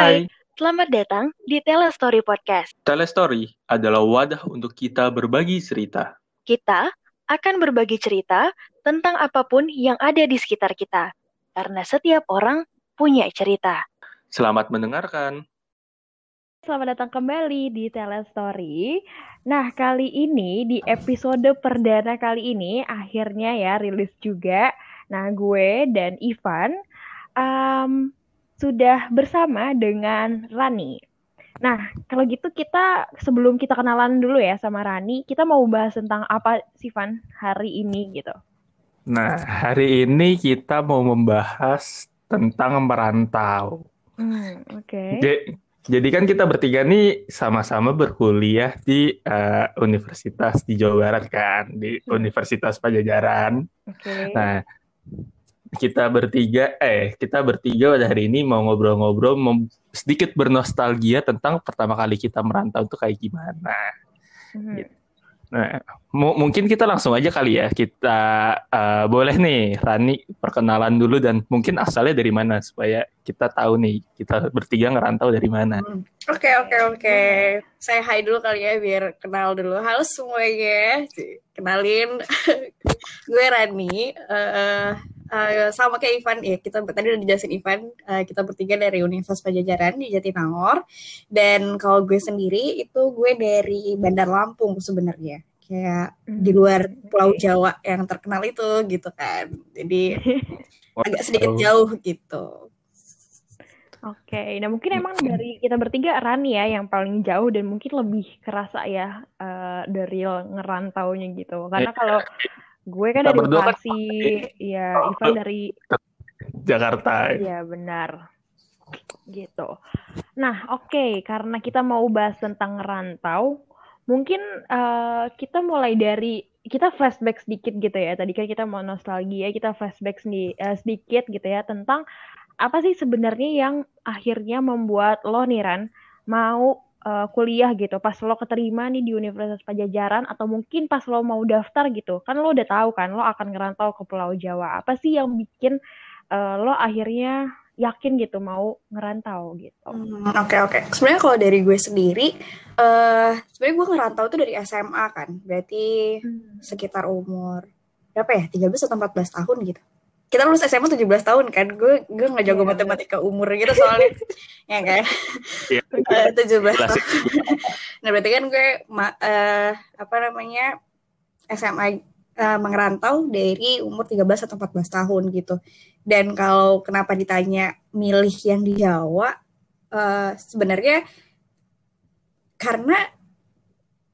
Hai, selamat datang di Telestory Podcast. Telestory adalah wadah untuk kita berbagi cerita. Kita akan berbagi cerita tentang apa pun yang ada di sekitar kita, karena setiap orang punya cerita. Selamat mendengarkan. Selamat datang kembali di Telestory. Nah, kali ini di episode perdana kali ini akhirnya ya rilis juga. Nah, gue dan Ivan um, sudah bersama dengan Rani. Nah, kalau gitu kita sebelum kita kenalan dulu ya sama Rani, kita mau bahas tentang apa sih Van hari ini gitu. Nah, hari ini kita mau membahas tentang merantau. Hmm, Oke. Okay. Jadi kan kita bertiga nih sama-sama berkuliah di uh, universitas di Jawa Barat kan, di hmm. Universitas Pajajaran. Okay. Nah, kita bertiga eh kita bertiga pada hari ini mau ngobrol-ngobrol sedikit bernostalgia tentang pertama kali kita merantau itu kayak gimana. Hmm. Gitu. Nah, mungkin kita langsung aja kali ya. Kita uh, boleh nih Rani perkenalan dulu dan mungkin asalnya dari mana supaya kita tahu nih kita bertiga ngerantau dari mana. Hmm. Oke oke oke. Saya hai dulu kali ya biar kenal dulu. Halo semuanya. Kenalin gue Rani. Uh, uh, sama kayak Ivan ya kita tadi udah dijelasin Ivan uh, kita bertiga dari Universitas Pajajaran di Jatinangor dan kalau gue sendiri itu gue dari Bandar Lampung sebenarnya kayak hmm. di luar Pulau Jawa yang terkenal itu gitu kan jadi agak sedikit jauh gitu Oke, okay. nah mungkin emang dari kita bertiga Rani ya yang paling jauh dan mungkin lebih kerasa ya uh, dari ngerantaunya gitu. Karena kalau Gue kan dari kan Bekasi, ya Ivan dari Jakarta. Iya benar, gitu. Nah oke, okay. karena kita mau bahas tentang rantau, mungkin uh, kita mulai dari kita flashback sedikit gitu ya. Tadi kan kita mau nostalgia, kita flashback uh, sedikit gitu ya tentang apa sih sebenarnya yang akhirnya membuat lo nih Ran mau uh, kuliah gitu, pas lo keterima nih di Universitas Pajajaran atau mungkin pas lo mau daftar gitu, kan lo udah tahu kan lo akan ngerantau ke Pulau Jawa. Apa sih yang bikin uh, lo akhirnya yakin gitu mau ngerantau gitu? Oke hmm, oke. Okay, okay. Sebenarnya kalau dari gue sendiri, uh, sebenarnya gue ngerantau itu dari SMA kan, berarti hmm. sekitar umur berapa ya, 13 atau 14 tahun gitu kita lulus SMA 17 tahun kan. Gue gue nggak jago yeah. matematika umur gitu soalnya. Ya kan yeah. uh, 17 tahun. Nah berarti kan gue ma uh, apa namanya SMA uh, eh, mengerantau dari umur 13 atau 14 tahun gitu. Dan kalau kenapa ditanya milih yang di Jawa uh, sebenarnya karena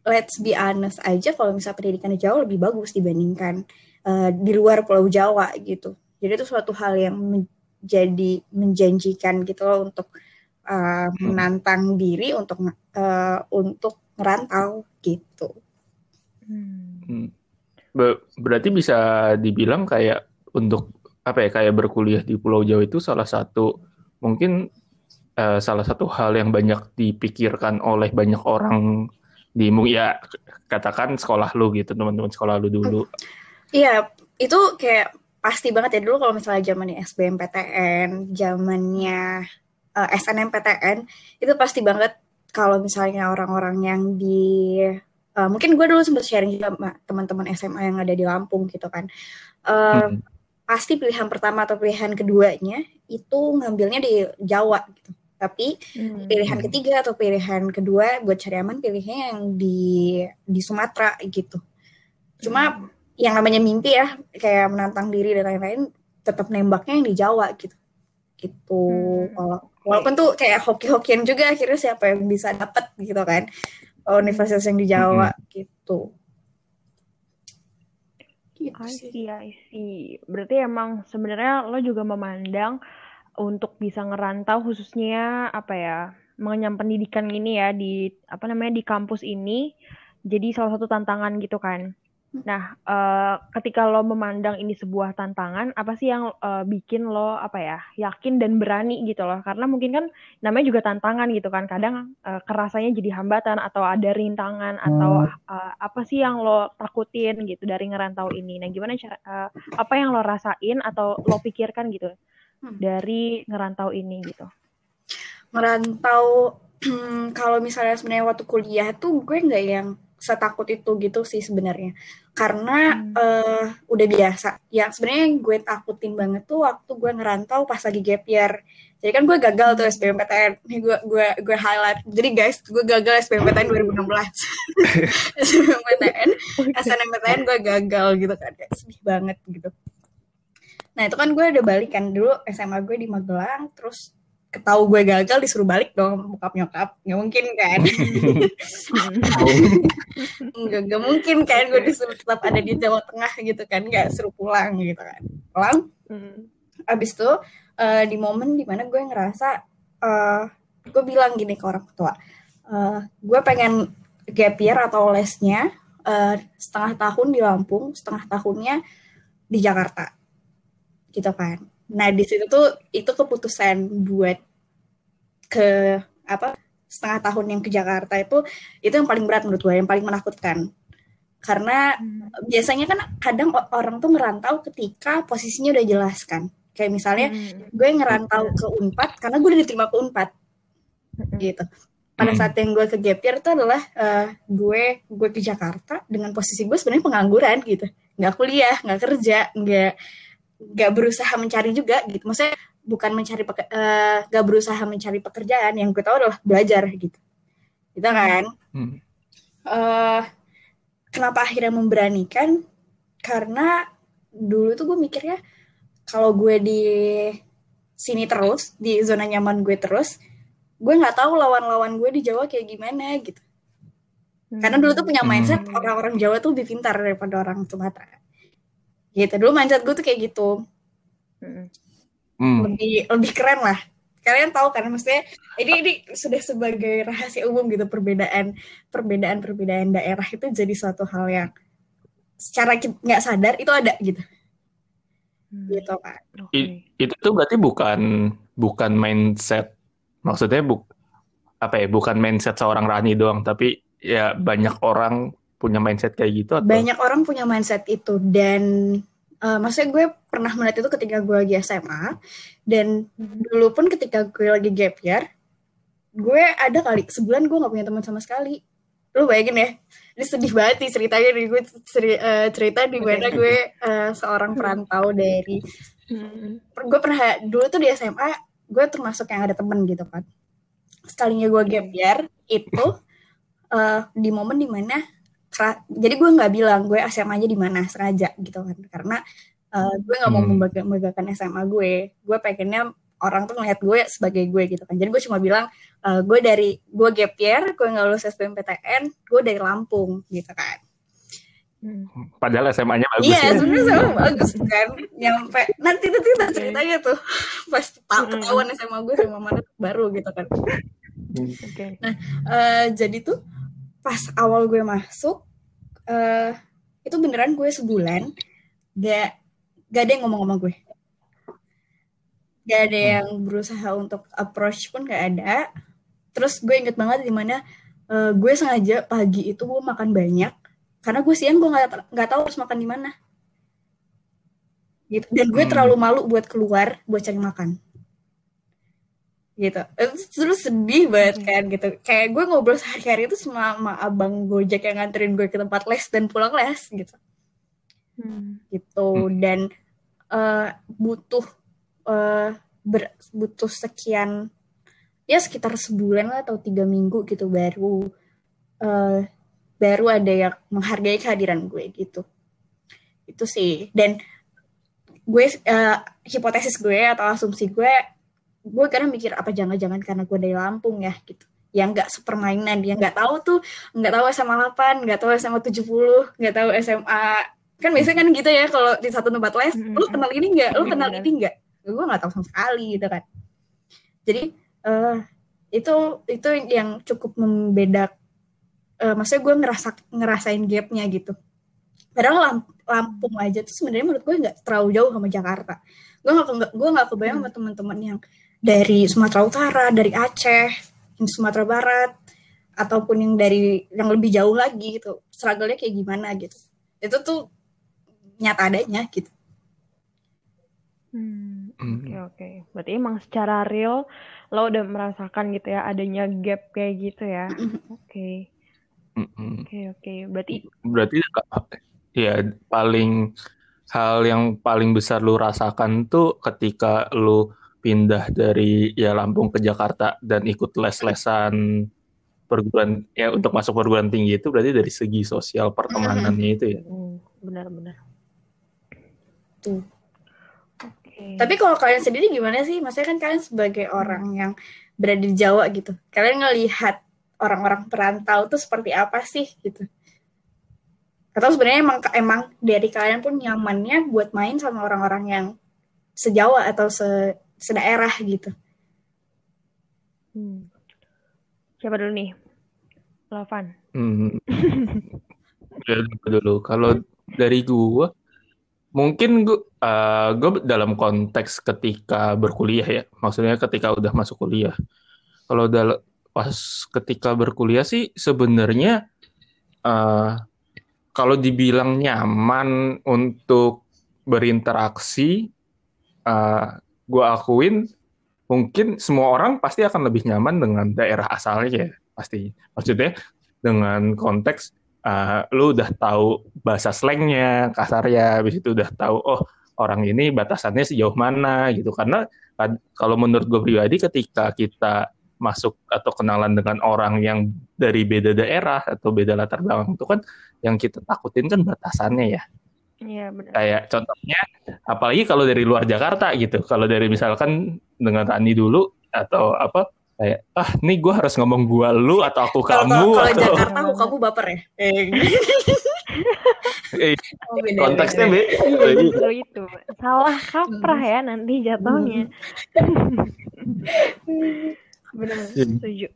let's be honest aja kalau misalnya pendidikan di Jawa lebih bagus dibandingkan uh, di luar Pulau Jawa gitu jadi itu suatu hal yang menjadi menjanjikan gitu loh untuk uh, menantang diri untuk uh, untuk merantau gitu. Hmm. Berarti bisa dibilang kayak untuk apa ya kayak berkuliah di Pulau Jawa itu salah satu mungkin uh, salah satu hal yang banyak dipikirkan oleh banyak orang di ya katakan sekolah lu gitu teman-teman sekolah lu dulu. Iya, itu kayak pasti banget ya dulu kalau misalnya zamannya SBMPTN, zamannya uh, eh, SNMPTN itu pasti banget kalau misalnya orang-orang yang di uh, mungkin gue dulu sempat sharing juga sama teman-teman SMA yang ada di Lampung gitu kan. Uh, hmm. Pasti pilihan pertama atau pilihan keduanya itu ngambilnya di Jawa gitu. Tapi hmm. pilihan ketiga atau pilihan kedua buat cari aman pilihnya yang di di Sumatera gitu. Cuma hmm yang namanya mimpi ya kayak menantang diri dan lain-lain tetap nembaknya yang di Jawa gitu gitu hmm. walaupun tuh kayak hoki-hokian juga akhirnya siapa yang bisa dapat gitu kan universitas yang di Jawa hmm. gitu gitu I see, I see. Berarti emang sebenarnya lo juga memandang untuk bisa ngerantau khususnya apa ya mengenyam pendidikan ini ya di apa namanya di kampus ini jadi salah satu tantangan gitu kan. Nah, uh, ketika lo memandang ini sebuah tantangan, apa sih yang uh, bikin lo apa ya yakin dan berani gitu loh? Karena mungkin kan namanya juga tantangan gitu kan. Kadang uh, kerasanya jadi hambatan atau ada rintangan atau uh, apa sih yang lo takutin gitu dari ngerantau ini? Nah, gimana cara uh, apa yang lo rasain atau lo pikirkan gitu hmm. dari ngerantau ini gitu? merantau kalau misalnya sebenarnya waktu kuliah tuh gue nggak yang setakut itu gitu sih sebenarnya. Karena hmm. uh, udah biasa. Yang sebenarnya gue takutin banget tuh waktu gue ngerantau pas lagi gap year. Jadi kan gue gagal tuh SBMPTN nih gue gue gue highlight. Jadi guys gue gagal SBMPTN 2016 SBMPTN SNMPTN gue gagal gitu kan. Kayak sedih banget gitu. Nah itu kan gue udah balik kan dulu SMA gue di Magelang. Terus ketahu gue gagal disuruh balik dong bokap nyokap. Nggak mungkin kan? Nggak, nggak mungkin kan gue disuruh tetap ada di Jawa Tengah gitu kan? Nggak suruh pulang gitu kan. Pulang. Hmm. abis itu uh, di momen di mana gue ngerasa uh, gue bilang gini ke orang tua uh, gue pengen gap year atau lesnya uh, setengah tahun di Lampung setengah tahunnya di Jakarta. Gitu kan. Nah di situ tuh itu keputusan buat ke apa setengah tahun yang ke Jakarta itu itu yang paling berat menurut gue yang paling menakutkan karena hmm. biasanya kan kadang orang tuh ngerantau ketika posisinya udah jelas kan kayak misalnya hmm. gue ngerantau ke Unpad karena gue udah diterima ke Unpad hmm. gitu pada hmm. saat yang gue ke gap year itu adalah uh, gue gue ke Jakarta dengan posisi gue sebenarnya pengangguran gitu nggak kuliah nggak kerja nggak gak berusaha mencari juga gitu maksudnya bukan mencari uh, gak berusaha mencari pekerjaan yang gue tahu adalah belajar gitu. Gitu kan? Hmm. uh, kenapa akhirnya memberanikan? Karena dulu tuh gue mikirnya kalau gue di sini terus di zona nyaman gue terus gue nggak tahu lawan-lawan gue di Jawa kayak gimana gitu. Karena dulu tuh punya mindset hmm. orang-orang Jawa tuh lebih pintar daripada orang Sumatera. Gitu. Dulu mindset gue tuh kayak gitu. Hmm. Lebih lebih keren lah. Kalian tahu kan maksudnya ini ini sudah sebagai rahasia umum gitu perbedaan perbedaan perbedaan daerah itu jadi suatu hal yang secara nggak sadar itu ada gitu. Hmm. gitu kan I, itu tuh berarti bukan bukan mindset maksudnya buk apa ya bukan mindset seorang Rani doang tapi ya banyak orang punya mindset kayak gitu atau? Banyak orang punya mindset itu dan uh, maksudnya gue pernah melihat itu ketika gue lagi SMA dan dulu pun ketika gue lagi gap year gue ada kali sebulan gue nggak punya teman sama sekali. Lu bayangin ya ini sedih banget nih ceritanya nih gue ceri, uh, cerita di mana gue uh, seorang perantau dari hmm. gue pernah dulu tuh di SMA gue termasuk yang ada temen gitu kan. Sekalinya gue gap year itu uh, di momen di mana jadi gue nggak bilang gue SMA aja di mana sengaja gitu kan karena uh, gue nggak mau hmm. membanggakan SMA gue gue pengennya orang tuh ngeliat gue sebagai gue gitu kan jadi gue cuma bilang uh, gue dari gue gap year gue nggak lulus SBMPTN gue dari Lampung gitu kan hmm. Padahal SMA-nya bagus. Iya, ya. sebenarnya SMA bagus kan. Nyampe nanti nanti kita ceritanya tuh pas hmm. ketahuan SMA gue sama mana baru gitu kan. Okay. Nah, uh, jadi tuh pas awal gue masuk uh, itu beneran gue sebulan gak gak ada yang ngomong sama gue. Gak ada yang berusaha untuk approach pun gak ada. Terus gue inget banget di mana uh, gue sengaja pagi itu gue makan banyak karena gue siang gue nggak nggak tahu harus makan di mana. Gitu. Dan gue hmm. terlalu malu buat keluar buat cari makan gitu. Terus sedih banget kan gitu. Kayak gue ngobrol sehari-hari itu sama, sama abang gojek yang nganterin gue ke tempat les dan pulang les gitu. Hmm. gitu. Hmm. dan uh, butuh uh, ber, butuh sekian ya sekitar sebulan lah atau tiga minggu gitu baru uh, baru ada yang menghargai kehadiran gue gitu. Itu sih. Dan gue uh, hipotesis gue atau asumsi gue gue kadang mikir apa jangan-jangan karena gue dari Lampung ya? Gitu. Yang nggak sepermainan dia nggak tahu tuh nggak tahu SMA 8 nggak tahu SMA 70 nggak tahu SMA kan biasanya kan gitu ya kalau di satu tempat les mm -hmm. lu kenal ini nggak? Lu kenal ini nggak? Gue nggak tahu sama sekali gitu kan. Jadi uh, itu itu yang cukup membedak uh, maksudnya gue ngerasa ngerasain gapnya gitu. Padahal Lampung aja tuh sebenarnya menurut gue nggak terlalu jauh sama Jakarta. Gue nggak gue nggak kebayang sama teman-teman yang dari Sumatera Utara, dari Aceh, yang Sumatera Barat, ataupun yang dari yang lebih jauh lagi gitu. Struggle-nya kayak gimana gitu. Itu tuh nyata adanya gitu. Hmm, Mm-mm. Oke oke. Berarti emang secara real lo udah merasakan gitu ya adanya gap kayak gitu ya. Oke. Oke oke. Berarti Berarti ya paling hal yang paling besar lu rasakan tuh ketika lu pindah dari ya Lampung ke Jakarta dan ikut les-lesan perguruan ya untuk masuk perguruan tinggi itu berarti dari segi sosial pertemanannya itu ya. hmm, benar-benar. Tuh. Oke. Tapi kalau kalian sendiri gimana sih? Maksudnya kan kalian sebagai orang yang berada di Jawa gitu. Kalian ngelihat orang-orang perantau tuh seperti apa sih gitu? Atau sebenarnya emang emang dari kalian pun nyamannya buat main sama orang-orang yang sejawa atau se sedaerah gitu. Hmm. Siapa dulu nih? Lovan. Hmm. Ya, dulu kalau dari gua mungkin gua eh, gua dalam konteks ketika berkuliah ya maksudnya ketika udah masuk kuliah kalau dal- pas ketika berkuliah sih sebenarnya eh, kalau dibilang nyaman untuk berinteraksi eh, gua akuin mungkin semua orang pasti akan lebih nyaman dengan daerah asalnya ya pasti. Maksudnya dengan konteks uh, lu udah tahu bahasa slangnya kasarnya habis itu udah tahu oh orang ini batasannya sejauh mana gitu. Karena kalau menurut gue pribadi ketika kita masuk atau kenalan dengan orang yang dari beda daerah atau beda latar belakang itu kan yang kita takutin kan batasannya ya Iya benar. kayak contohnya apalagi kalau dari luar Jakarta gitu kalau dari misalkan dengan Rani dulu atau apa kayak ah nih gue harus ngomong gua lu atau aku Kalau kamu kalau atau Jakarta aku kamu baper ya. Eh, Eh, oh, beda, konteksnya beda. beda Iya itu. Salah kaprah ya nanti jatuhnya. benar, Hmm. setuju.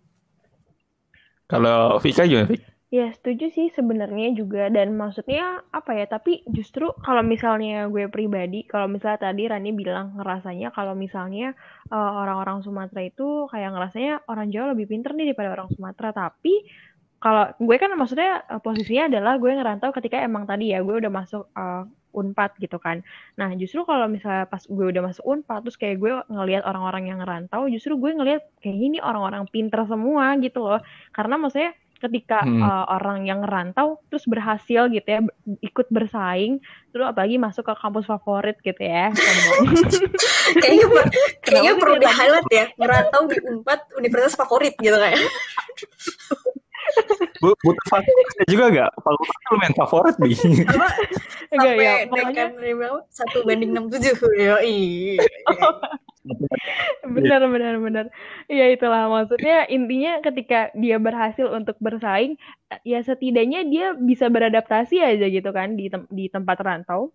kalau Vika gimana Vika? Ya setuju sih sebenarnya juga. Dan maksudnya apa ya tapi justru kalau misalnya gue pribadi kalau misalnya tadi Rani bilang ngerasanya kalau misalnya eh, orang-orang Sumatera itu kayak ngerasanya orang Jawa lebih pinter nih daripada orang Sumatera. Tapi kalau gue kan maksudnya eh, posisinya adalah gue ngerantau ketika emang tadi ya gue udah masuk eh, Unpad gitu kan. Nah justru kalau misalnya pas gue udah masuk Unpad terus kayak gue ngelihat orang-orang yang ngerantau justru gue ngelihat kayak ini orang-orang pinter semua gitu loh. Karena maksudnya ketika Hmm. uh, orang yang ngerantau terus berhasil gitu ya ikut bersaing terus apalagi masuk ke kampus favorit gitu ya sombong. kayaknya per- kayaknya perlu di highlight ya merantau di Unpad universitas favorit gitu kayak Bu, butuh favoritnya juga gak? Fakultas lu main favorit nih. apa enggak ya sampai pokoknya satu banding enam tujuh. Yoi. Benar benar benar. Ya itulah. Maksudnya intinya ketika dia berhasil untuk bersaing ya setidaknya dia bisa beradaptasi aja gitu kan di tem- di tempat rantau.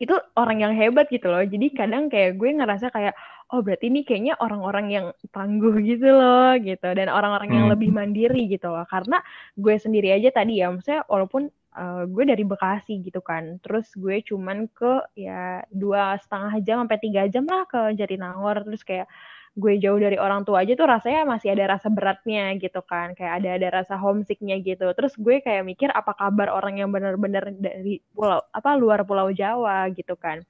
Itu orang yang hebat gitu loh. Jadi kadang kayak gue ngerasa kayak oh berarti ini kayaknya orang-orang yang tangguh gitu loh gitu. Dan orang-orang yang Hmm. lebih mandiri gitu loh. Karena gue sendiri aja tadi ya maksudnya walaupun eh, gue dari Bekasi gitu kan. Terus gue cuman ke ya dua setengah jam sampai tiga jam lah ke Jatinangor. Terus kayak gue jauh dari orang tua aja tuh rasanya masih ada rasa beratnya gitu kan. Kayak ada ada rasa homesicknya gitu. Terus gue kayak mikir apa kabar orang yang benar-benar dari pulau apa luar pulau Jawa gitu kan.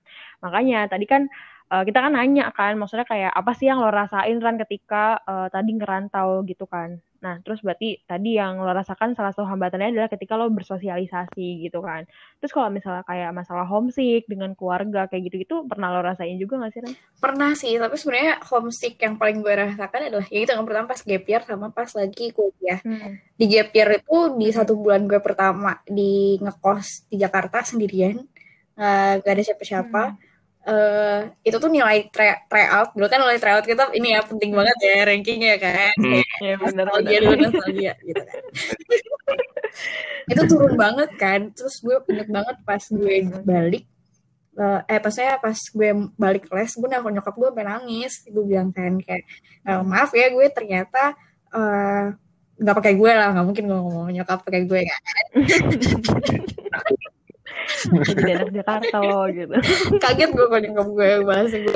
Makanya tadi kan eh, kita kan nanya kan maksudnya kayak apa sih yang lo rasain Ran ketika eh, tadi ngerantau gitu kan? Nah terus berarti tadi yang lo rasakan salah satu hambatannya adalah ketika lo bersosialisasi gitu kan? Terus kalau misalnya kayak masalah homesick dengan keluarga kayak gitu-gitu pernah lo rasain juga gak sih Ran? pernah sih tapi sebenarnya homesick yang paling gue rasakan adalah ya itu yang pertama pas gap year sama pas lagi kuliah. Di gap year itu di satu bulan gue pertama di ngekos di Jakarta sendirian. Eh, gak ada siapa-siapa eh itu tuh nilai try, tryout. Dulu kan nilai tryout kita ini ya penting banget ya rankingnya kan Hmm. ya benar nostalgia dulu nostalgia gitu kan. Itu turun banget kan. Terus gue inget banget pas gue balik eh, eh pas saya pas gue balik les gue nelfon nyokap gue sampai nangis. Gue bilang kan kayak "Eh, maaf ya gue ternyata nggak pakai gue lah. Nggak mungkin gue ngomong nyokap pakai gue kan jadi anak Jakarta lo gitu. Kaget gue kalau nyokap gue bahasa gue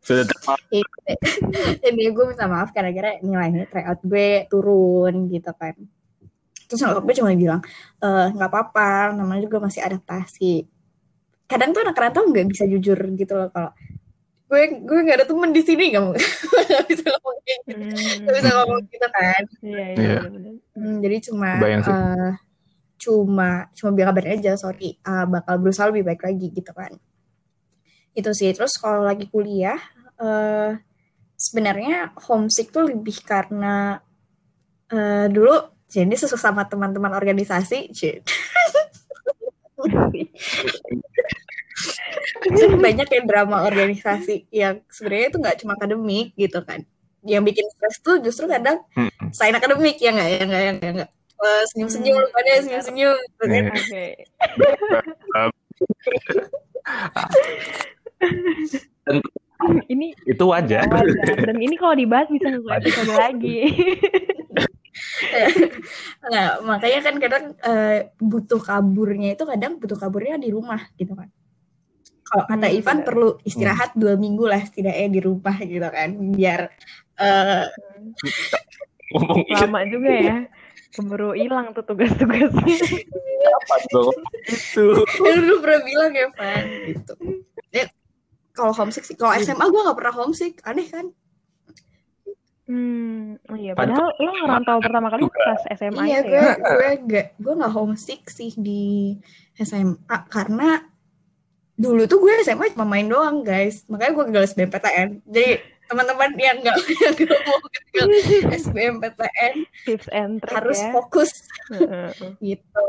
Sudah terpaksa. dan dia gue minta maaf gara-gara nilainya tryout gue turun gitu kan. Terus nyokap gue cuma bilang "Eh, nggak apa-apa namanya juga masih adaptasi. Kadang tuh anak rantau nggak bisa jujur gitu loh kalau gue gue nggak ada temen di sini kamu nggak bisa ngomong gitu. Hmm. nggak bisa ngomong gitu kan. Iya, iya, Iya. Hmm, jadi cuma Bayang sih. eh, cuma cuma bilang kabar aja sorry eh, bakal berusaha lebih baik lagi gitu kan itu sih terus kalau lagi kuliah eh sebenarnya homesick tuh lebih karena eh dulu jadi sesama teman-teman organisasi. Kan banyak yang drama organisasi yang sebenarnya itu nggak cuma akademik gitu kan yang bikin stres tuh justru kadang Hmm. selain akademik ya nggak ya nggak ya nggak Eh, senyum-senyum Hmm. pada senyum-senyum. Oke. ini Itu wajar. wajar. Dan ini kalau dibahas bisa episode lagi. nah makanya kan kadang eh, butuh kaburnya itu kadang butuh kaburnya di rumah gitu kan kalau kata Hmm, Ivan perlu istirahat dua minggu lah setidaknya di rumah gitu kan biar eh Ngomong Lama juga ya. Keburu hilang tuh tugas-tugasnya. apa dong? Itu. Lu dulu pernah bilang ya, Van, gitu. Ya, kalau homesick sih, kalau SMA gue gak pernah homesick, aneh kan? Hmm, oh iya. Padahal lo ngerantau pertama kali pas SMA iya, itu ya. gue gak gue gak homesick sih di SMA karena dulu tuh gue SMA cuma main doang, guys. Makanya gue gagal SBMPTN. Jadi teman-teman yang gak, yang gak mau gagal SBMPTN Tips and trick harus ya. fokus Heeh. gitu.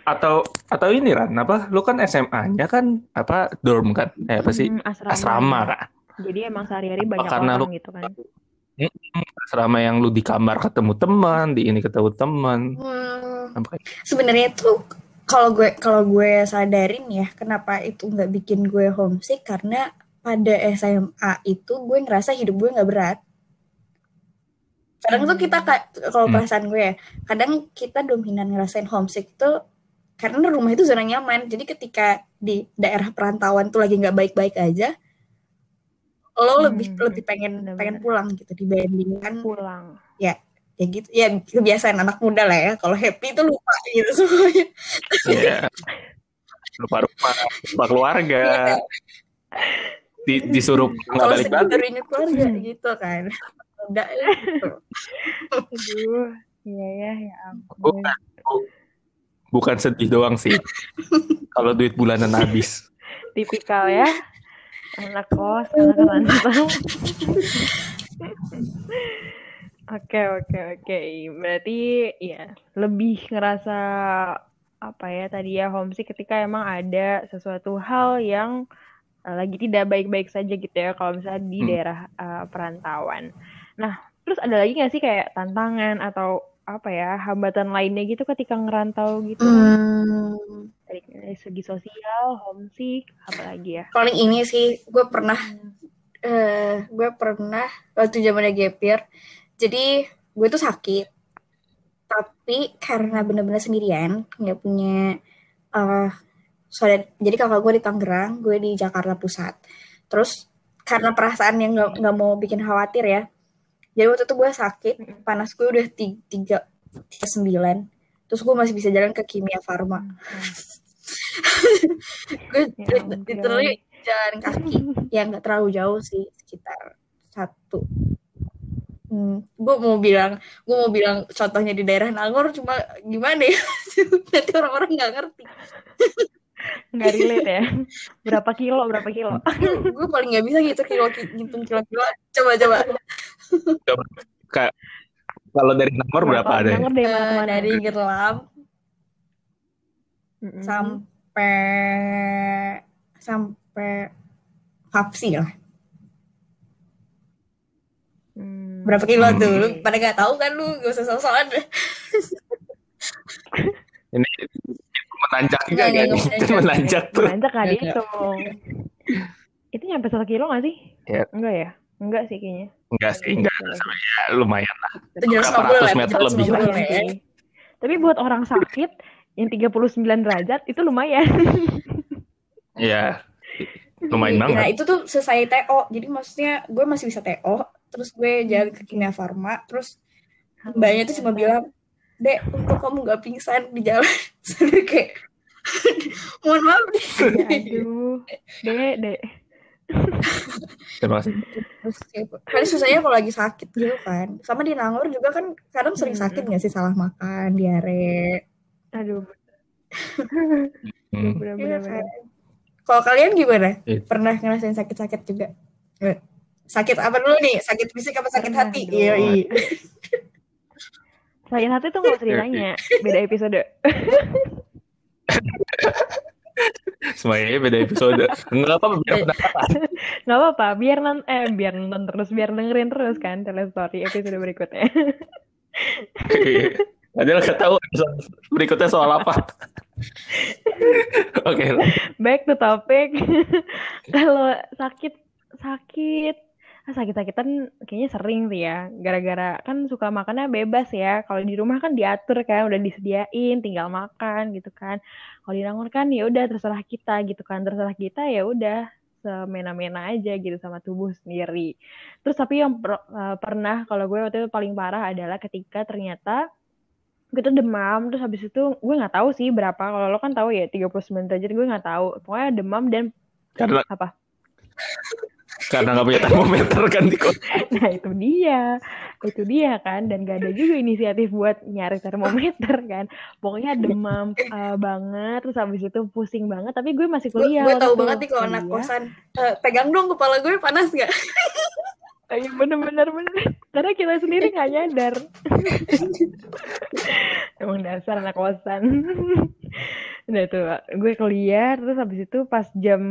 Atau atau ini Ran, apa? Lu kan SMA-nya kan apa dorm kan? Eh, apa sih? Hmm, asrama. Asrama kan. Jadi emang sehari-hari banyak karena orang lu- gitu kan. Asrama yang lu di kamar ketemu teman, di ini ketemu teman. Hmm, Apa sebenarnya tuh kalau gue kalau gue sadarin ya kenapa itu nggak bikin gue homesick karena pada SMA itu gue ngerasa hidup gue nggak berat kadang tuh kita ka- kalau Hmm. perasaan gue ya kadang kita dominan ngerasain homesick tuh karena rumah itu zona nyaman jadi ketika di daerah perantauan tuh lagi nggak baik-baik aja lo lebih Hmm, lebih pengen benar-benar. pengen pulang gitu dibandingkan Pulang. ya gitu ya kebiasaan anak muda lah ya kalau happy tuh lupa gitu semuanya Iya. Lupa rumah, lupa keluarga. Di, disuruh nggak kalau balik balik. keluarga Hmm. gitu kan udah gitu. Aduh. Iya ya, ya ampun. Bukan, bukan sedih doang sih. Kalau duit bulanan habis. Tipikal ya. Anak kos, anak rantau. Oke, oke, oke. Berarti ya lebih ngerasa apa ya tadi ya homesick ketika emang ada sesuatu hal yang uh, lagi tidak baik-baik saja gitu ya kalau misalnya di Hmm. daerah uh, perantauan. Nah, terus ada lagi nggak sih kayak tantangan atau apa ya hambatan lainnya gitu ketika ngerantau gitu? Hmm, Dari dari segi sosial, homesick, apa lagi ya? paling ini sih gue pernah eh gue pernah waktu zamannya gap year jadi gue tuh sakit tapi karena bener-bener sendirian nggak punya eh saudara jadi kakak gue di Tangerang gue di Jakarta Pusat. Terus karena perasaan yang nggak nggak mau bikin khawatir ya jadi waktu itu gue sakit panas gue udah ti- tiga tiga sembilan. Terus gue masih bisa jalan ke kimia farma gue Ya literally jalan kaki. Ya nggak terlalu jauh sih sekitar satu. Hmm, gue mau bilang gue mau bilang contohnya di daerah Nangor cuma gimana ya? Nanti orang-orang nggak ngerti Nggak relate ya? Berapa kilo, berapa kilo? gue paling nggak bisa gitu kilo ngitung kilo kilo coba coba Kayak kalau dari nomor berapa ada? ya? Nangor dari Eh, mana-mana. dari Gerlam Mm-mm. sampai sampai Papsi lah Hmm. berapa kilo Hmm. tuh lu pada nggak tahu kan lu gak usah sosokan Ini menanjak juga Nggak, kan? Itu menanjak tuh. Menanjak nggak Nggak, dihitung. Itu nyampe satu kilo nggak sih? Ya. Enggak ya? Enggak sih kayaknya. Enggak sih, enggak. Ya, lumayan lah. Berapa ratus meter lebih lah. Lumayan sih. Tapi buat orang sakit yang 39 derajat itu lumayan. Iya. Lumayan Nah banget. itu tuh selesai TO Jadi maksudnya gue masih bisa TO Terus gue jalan ke Kimia Farma Terus mbaknya tuh cuma bilang Dek untuk kamu gak pingsan di jalan dia kayak Mohon maaf nih. Ya, aduh, dek, dek. Terima kasih. Kan susahnya kalau lagi sakit gitu kan. Sama di Nangor juga kan kadang sering Hmm. sakit nggak sih salah makan, diare. Aduh, Hmm. Iya kan? Kalau kalian gimana? Itu. Pernah ngerasain sakit-sakit juga? Eh, Sakit apa dulu nih? Sakit fisik apa sakit Pernah hati? dong. Iya, iya. Sakit hati tuh nggak usah ditanya, beda episode. Semuanya beda episode. Enggak apa biar penasaran. Nggak apa-apa, biar nonton, eh biar nonton terus, biar dengerin terus kan telestory episode berikutnya. Padahal nggak tahu episode berikutnya soal apa. Oke, Back to topic. Kalau sakit sakit ah, sakit-sakitan kayaknya sering sih ya. Gara-gara kan suka makannya bebas ya. Kalau di rumah kan diatur kan, udah disediain, tinggal makan gitu kan. Kalau di kan ya udah terserah kita gitu kan. Terserah kita ya udah semena-mena aja gitu sama tubuh sendiri. Terus tapi yang per- eh, pernah kalau gue waktu itu paling parah adalah ketika ternyata gue tuh demam terus habis itu gue nggak tahu sih berapa kalau lo kan tahu ya 39 derajat gue nggak tahu pokoknya demam dan karena apa karena nggak punya termometer kan di kota. nah itu dia itu dia kan dan gak ada juga inisiatif buat nyari termometer kan pokoknya demam eh, banget terus habis itu pusing banget tapi gue masih kuliah gue tahu itu. banget nih kalau anak kosan. Eh, pegang dong kepala gue panas nggak? Iya bener-bener bener. Karena kita sendiri nggak nyadar. Emang dasar anak kosan. Udah tuh, gue kuliah terus habis itu pas jam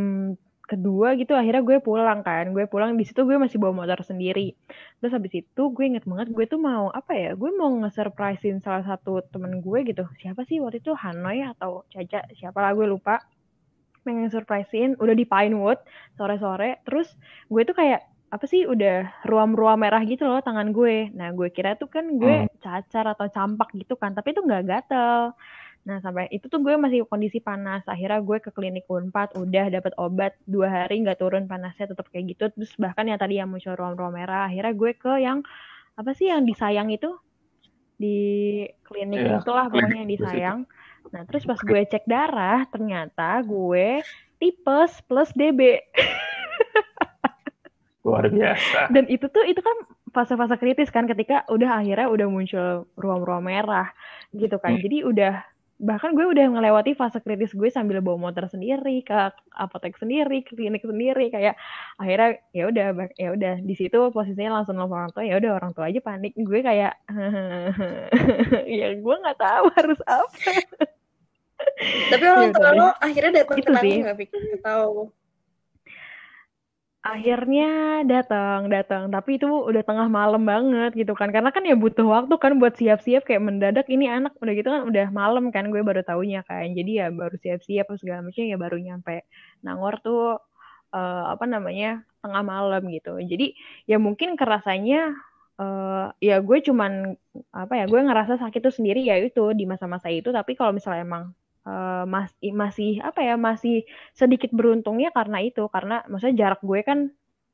kedua gitu akhirnya gue pulang kan. Gue pulang di situ gue masih bawa motor sendiri. Terus habis itu gue inget banget gue tuh mau apa ya? Gue mau nge-surprisein salah satu temen gue gitu. Siapa sih waktu itu Hanoi atau Caca? Siapa lah gue lupa. Pengen surprisein udah di Pinewood sore-sore. Terus gue tuh kayak apa sih udah ruam-ruam merah gitu loh tangan gue. Nah gue kira tuh kan gue cacar atau campak gitu kan, tapi itu nggak gatel. Nah sampai itu tuh gue masih kondisi panas. Akhirnya gue ke klinik Unpad, udah dapat obat dua hari nggak turun panasnya tetap kayak gitu. Terus bahkan yang tadi yang muncul ruam-ruam merah, akhirnya gue ke yang apa sih yang disayang itu di klinik Iya, itulah pokoknya yang disayang. Nah terus pas gue cek darah, ternyata gue tipes plus DB. Luar biasa. dan itu tuh itu kan fase-fase kritis kan ketika udah akhirnya udah muncul ruam-ruam merah gitu kan Hmm. jadi udah bahkan gue udah ngelewati fase kritis gue sambil bawa motor sendiri ke apotek sendiri ke klinik sendiri kayak akhirnya ya udah ya udah di situ posisinya langsung nelfon orang tua ya udah orang tua aja panik gue kayak ya gue nggak tahu harus apa Tapi orang Iya, tua lo akhirnya datang Itu ke Nangor sih. nggak Fik? Tahu. Akhirnya datang datang. Tapi itu udah tengah malam banget gitu kan. Karena kan ya butuh waktu kan buat siap-siap kayak mendadak ini anak. Udah gitu kan udah malam kan gue baru taunya kan. Jadi ya baru siap-siap segala macam ya baru nyampe Nangor tuh eh, apa namanya tengah malam gitu. Jadi ya mungkin kerasanya eh, ya gue cuman apa ya gue ngerasa sakit tuh sendiri ya itu di masa-masa itu. Tapi kalau misalnya emang eh, masih masih apa ya masih sedikit beruntungnya karena itu. Karena maksudnya jarak gue kan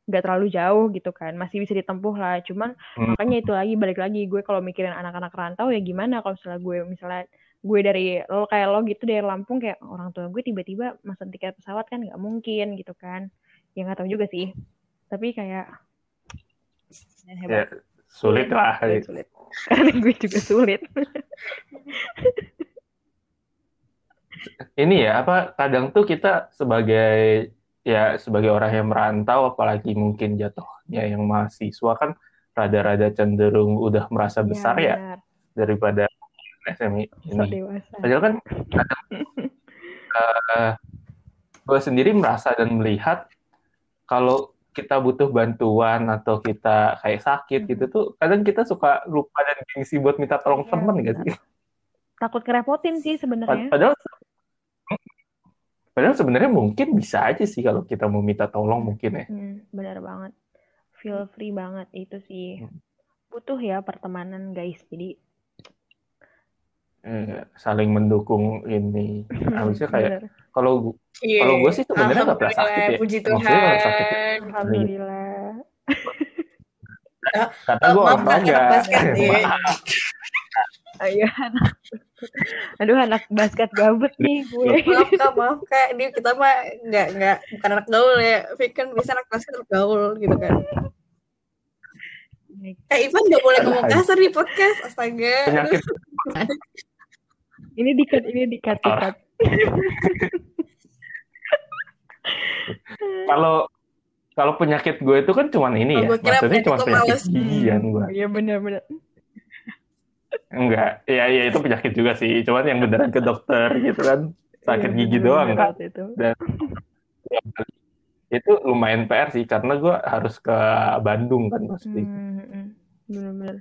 nggak terlalu jauh gitu kan. Masih bisa ditempuh lah. Cuman Hmm. makanya itu lagi balik lagi. Gue kalau mikirin anak-anak rantau ya gimana kalau misalnya gue misalnya gue dari lo kayak lo gitu dari Lampung kayak orang tua gue tiba-tiba mesen tiket pesawat kan nggak mungkin gitu kan. Ya nggak tahu juga sih. Tapi kayak Ya, sulit lah. sulit, sulit. karena gue juga sulit Ini ya apa kadang tuh kita sebagai ya sebagai orang yang merantau apalagi mungkin jatuhnya yang mahasiswa kan rada-rada cenderung udah merasa besar ya benar. daripada SMI ini. Padahal kan kadang eh, gue sendiri merasa dan melihat kalau kita butuh bantuan atau kita kayak sakit Hmm. gitu tuh kadang kita suka lupa dan gengsi buat minta tolong Iya, temen sih? takut kerepotin sih sebenarnya Padahal padahal sebenarnya mungkin bisa aja sih kalau kita mau minta tolong mungkin ya. Hmm, benar banget. Feel free banget itu sih. Hmm. Butuh ya pertemanan guys. Jadi Eh, saling mendukung ini. Habisnya kayak kalau Iya. Kalau gue sih sebenarnya nggak pernah sakit ya. Puji Maksudnya kalau sakit Tuhan. Alhamdulillah. Eh, gue maaf, Kak, olahraga. anak basket, iya. Maaf. Iya. Aduh anak basket gabut nih gue. maaf kak maaf kak ini kita mah nggak nggak bukan anak gaul ya Fik kan bisa anak basket anak gaul gitu kan Kak Ivan gak boleh ngomong kasar di podcast astaga Penyakit Ini dikat, ini dikat, dikat. kalau kalau penyakit gue itu kan cuman ini Oh, ya. Maksudnya cuma penyakit gigian gue. Iya benar-benar. Enggak, ya ya itu penyakit juga sih. Cuman yang beneran ke dokter gitu kan sakit Iya, gigi bener-bener doang kan. waktu itu. Itu lumayan PR sih karena gue harus ke Bandung kan pasti. Hmm, hmm, bener-bener.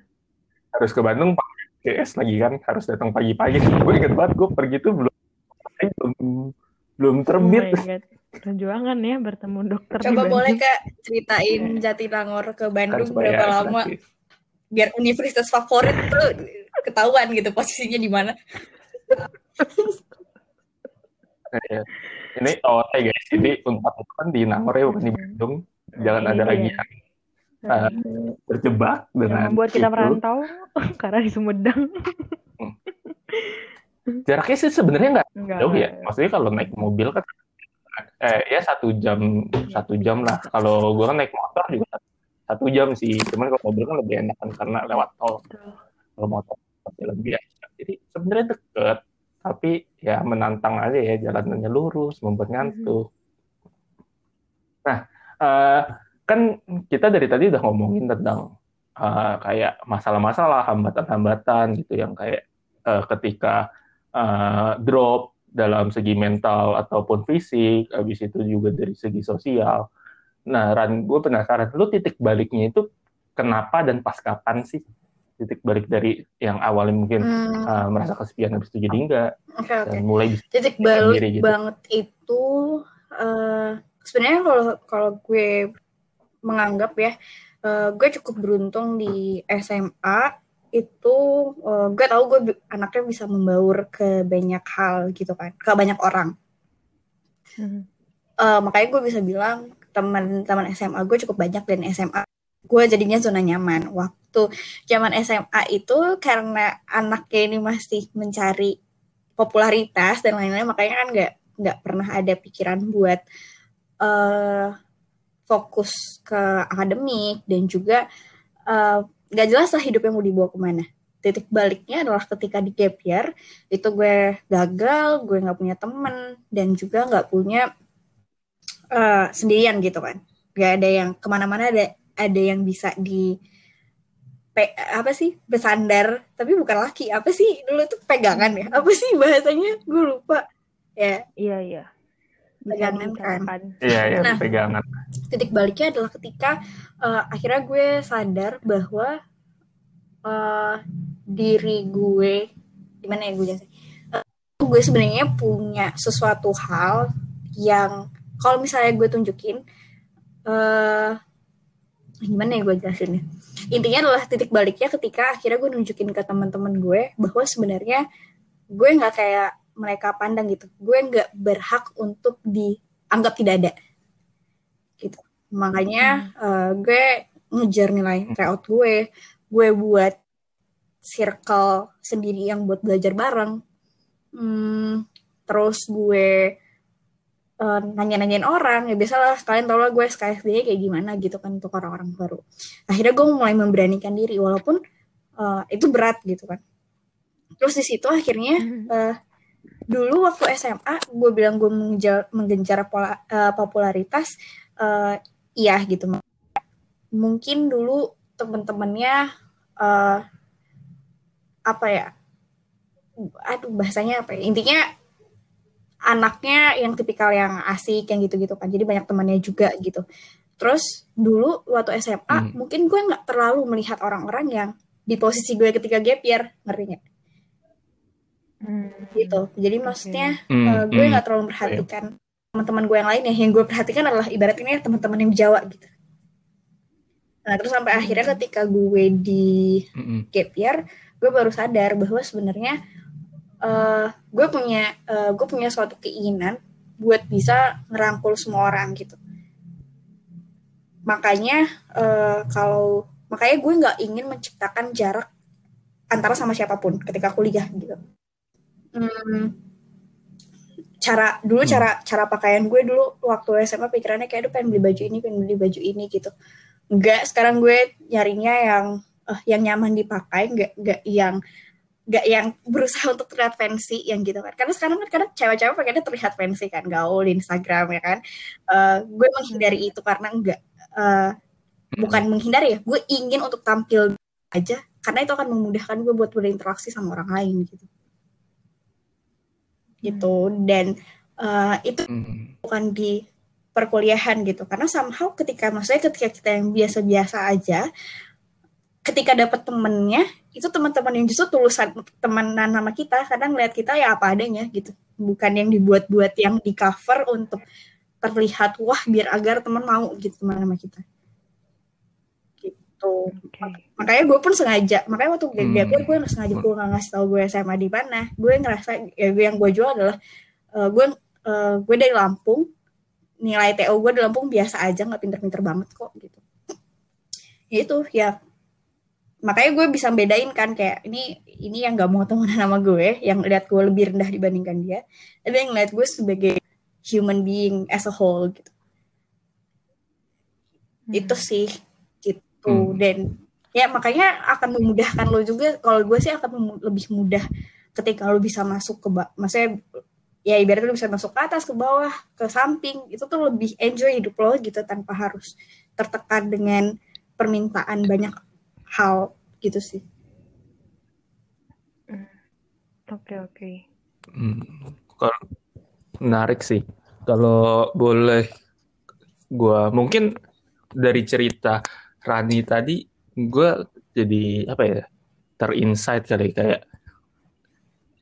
Harus ke Bandung pakai GS lagi kan, harus datang pagi-pagi. gue inget banget gue pergi tuh belum belum belum Oh terbit. God. Perjuangan ya bertemu dokter di coba boleh kak ceritain Jatinangor ke kan Bandung supaya berapa lama. Biar universitas favorit tuh ketahuan gitu posisinya di mana Iya. Ini oh eh guys, ini unpad itu kan di Nangor ya bukan di Hmm. Bandung. Jangan ada Iya. lagi yang eh, terjebak yang dengan membuat kita itu. merantau karena di Sumedang. Jaraknya sih sebenarnya nggak Enggak. jauh ya. Maksudnya kalau naik mobil kan eh ya satu jam satu jam lah. Kalau gua kan naik motor juga satu jam sih. Cuman kalau mobil kan lebih enak kan karena lewat tol. Kalau motor pasti lebih aja. Jadi sebenarnya deket, tapi ya menantang aja ya jalanannya lurus, membuat ngantuk. Nah, eh, kan kita dari tadi udah ngomongin tentang eh, kayak masalah-masalah, hambatan-hambatan gitu yang kayak eh, ketika eh, drop dalam segi mental ataupun fisik, habis itu juga dari segi sosial. Nah, Ran, gue penasaran, lu titik baliknya itu kenapa dan pas kapan sih? Titik balik dari yang awalnya mungkin Hmm, eh, merasa kesepian habis itu jadi enggak, oke oke dan mulai bisa titik balik sendiri gitu. banget itu eh sebenarnya kalau kalau gue menganggap ya eh, gue cukup beruntung di SMA itu eh, gue tahu gue anaknya bisa membaur ke banyak hal gitu kan ke banyak orang Hmm. Eh, makanya gue bisa bilang teman-teman SMA gue cukup banyak dan SMA gue jadinya zona nyaman. Waktu zaman SMA itu karena anaknya ini masih mencari popularitas dan lain-lain makanya kan nggak nggak pernah ada pikiran buat eh fokus ke akademik dan juga eh, nggak jelas lah hidupnya mau dibawa ke mana. Titik baliknya adalah ketika di gap year itu gue gagal gue nggak punya temen dan juga nggak punya eh, sendirian gitu kan nggak ada yang ke mana-mana ada ada yang bisa di pe- apa sih bersandar tapi bukan laki apa sih dulu itu pegangan ya apa sih bahasanya gue lupa ya Iya, iya. Pegangan kan. Iya, ya, Nah. pegangan. titik baliknya adalah ketika eh, akhirnya gue sadar bahwa eh, diri gue gimana ya gue jelasin Eh, gue sebenarnya punya sesuatu hal yang kalau misalnya gue tunjukin eh gimana ya gue jelasinnya? Intinya adalah titik baliknya ketika akhirnya gue nunjukin ke teman-teman gue bahwa sebenarnya gue nggak kayak mereka pandang gitu. Gue nggak berhak untuk dianggap tidak ada. Gitu. Makanya eh, gue ngejar nilai tryout gue. Gue buat circle sendiri yang buat belajar bareng. Hmm, terus gue eh, nanya-nanyain orang ya biasalah kalian tau lah gue SKSD kayak gimana gitu kan untuk orang-orang baru. Akhirnya gue mulai memberanikan diri walaupun eh, itu berat gitu kan. Terus di situ akhirnya eh, dulu waktu SMA gue bilang gue mengejar, menggencar pola- eh, popularitas eh, iya gitu. Mungkin dulu temen-temennya eh, apa ya aduh bahasanya apa ya intinya anaknya yang tipikal yang asik yang gitu-gitu kan jadi banyak temannya juga gitu terus dulu waktu SMA Hmm. mungkin gue nggak terlalu melihat orang-orang yang di posisi gue ketika gap year ngerti nggak Hmm. gitu jadi maksudnya Hmm, eh, gue hmm. nggak terlalu memperhatikan teman-teman gue yang lain ya yang gue perhatikan adalah ibarat ini teman-teman yang Jawa gitu nah terus sampai akhirnya ketika gue di Mm-mm. gap year gue baru sadar bahwa sebenarnya eh gue punya eh, gue punya suatu keinginan buat bisa ngerangkul semua orang gitu. Makanya eh, kalau makanya gue nggak ingin menciptakan jarak antara sama siapa pun ketika kuliah gitu. Hmm, cara dulu hmm. cara cara pakaian gue dulu waktu SMA pikirannya kayak aduh pengen beli baju ini pengen beli baju ini gitu. Enggak sekarang gue nyarinya yang uh, yang nyaman dipakai enggak enggak yang enggak yang berusaha untuk terlihat fancy yang gitu kan. Karena sekarang kan kadang cewek-cewek pengennya terlihat fancy kan gaul di Instagram ya kan. Uh, gue menghindari itu karena enggak uh, bukan menghindari ya gue ingin untuk tampil aja. Karena itu akan memudahkan gue buat berinteraksi sama orang lain gitu. Gitu. Dan uh, itu hmm. bukan di perkuliahan gitu. Karena somehow ketika maksudnya ketika kita yang biasa-biasa aja ketika dapat temennya itu teman-teman yang justru tulusan temenan nama kita kadang ngeliat kita ya apa adanya gitu. Bukan yang dibuat-buat yang di cover untuk terlihat wah biar agar teman mau gitu teman nama kita. Gitu. Okay. makanya gue pun sengaja makanya waktu gue hmm. gue sengaja gue nggak ngasih tau gue SMA di mana. Gue ngerasa ya gue yang gue jual adalah uh, gue uh, gue dari Lampung. Nilai TO gue di Lampung biasa aja nggak pinter-pinter banget kok gitu. Ya itu ya makanya gue bisa bedain kan kayak ini ini yang gak mau temenan sama gue yang lihat gue lebih rendah dibandingkan dia tapi yang lihat gue sebagai human being as a whole gitu hmm. itu sih gitu hmm. dan ya makanya akan memudahkan lo juga kalau gue sih akan lebih mudah ketika lo bisa masuk ke maksudnya ya ibaratnya lo bisa masuk ke atas ke bawah ke samping itu tuh lebih enjoy hidup lo gitu tanpa harus tertekan dengan permintaan banyak hal gitu sih hmm. oke oke hmm. kalau menarik sih kalau boleh gue mungkin dari cerita Rani tadi gue jadi apa ya terinsight kali kayak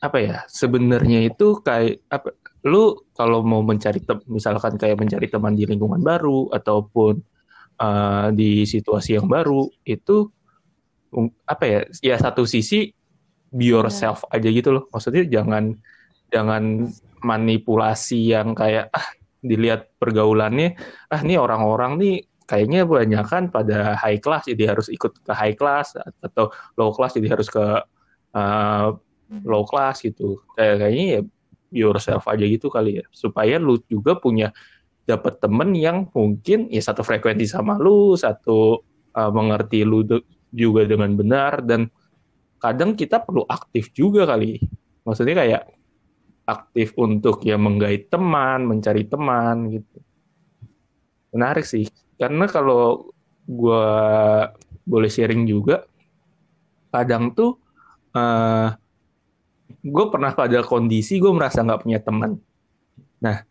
apa ya sebenarnya itu kayak apa lu kalau mau mencari tem, misalkan kayak mencari teman di lingkungan baru ataupun uh, di situasi yang baru itu apa ya ya satu sisi be yourself aja gitu loh. Maksudnya jangan jangan manipulasi yang kayak ah dilihat pergaulannya ah nih orang-orang nih kayaknya banyak kan pada high class jadi harus ikut ke high class atau low class jadi harus ke uh, low class gitu. Kayak kayaknya ya yourself aja gitu kali ya. Supaya lu juga punya dapat temen yang mungkin ya satu frekuensi sama lu satu uh, mengerti lu juga dengan benar dan kadang kita perlu aktif juga kali. Maksudnya kayak aktif untuk ya menggait teman mencari teman gitu. Menarik sih karena kalau gue boleh sharing juga kadang tuh uh, eh, gue pernah pada kondisi gue merasa nggak punya teman. Nah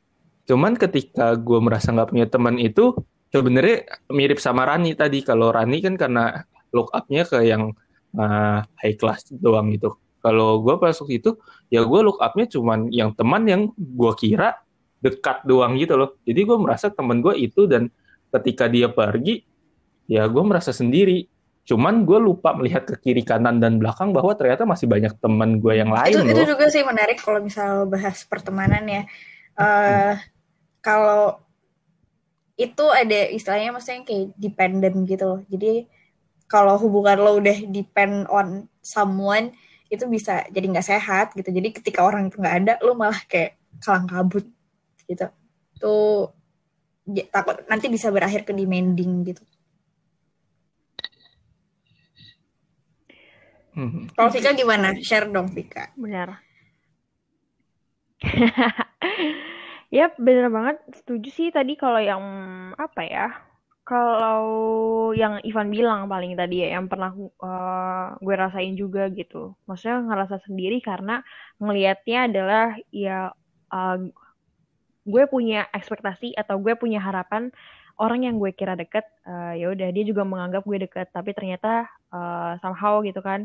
cuman ketika gue merasa nggak punya teman itu sebenarnya mirip sama Rani tadi. Kalau Rani kan karena look up-nya ke yang uh, high class doang gitu kalau gue pas waktu itu ya gue look up-nya cuman yang teman yang gue kira dekat doang gitu loh jadi gue merasa teman gue itu dan ketika dia pergi ya gue merasa sendiri cuman gue lupa melihat ke kiri kanan dan belakang bahwa ternyata masih banyak teman gue yang lain itu, loh. itu juga sih menarik kalau misal bahas pertemanan ya uh, hmm. kalau itu ada istilahnya maksudnya kayak dependent gitu loh jadi kalau hubungan lo udah depend on someone itu bisa jadi nggak sehat gitu jadi ketika orang itu nggak ada lo malah kayak kalang kabut gitu tuh takut nanti bisa berakhir ke demanding gitu. Hmm. Kalau Vika gimana? Share dong Vika. Benar. ya benar banget. Setuju sih tadi kalau yang apa ya? Kalau yang Ivan bilang paling tadi ya, yang pernah uh, gue rasain juga gitu. Maksudnya ngerasa sendiri karena ngelihatnya adalah ya uh, gue punya ekspektasi atau gue punya harapan orang yang gue kira deket uh, ya udah dia juga menganggap gue deket. Tapi ternyata uh, somehow gitu kan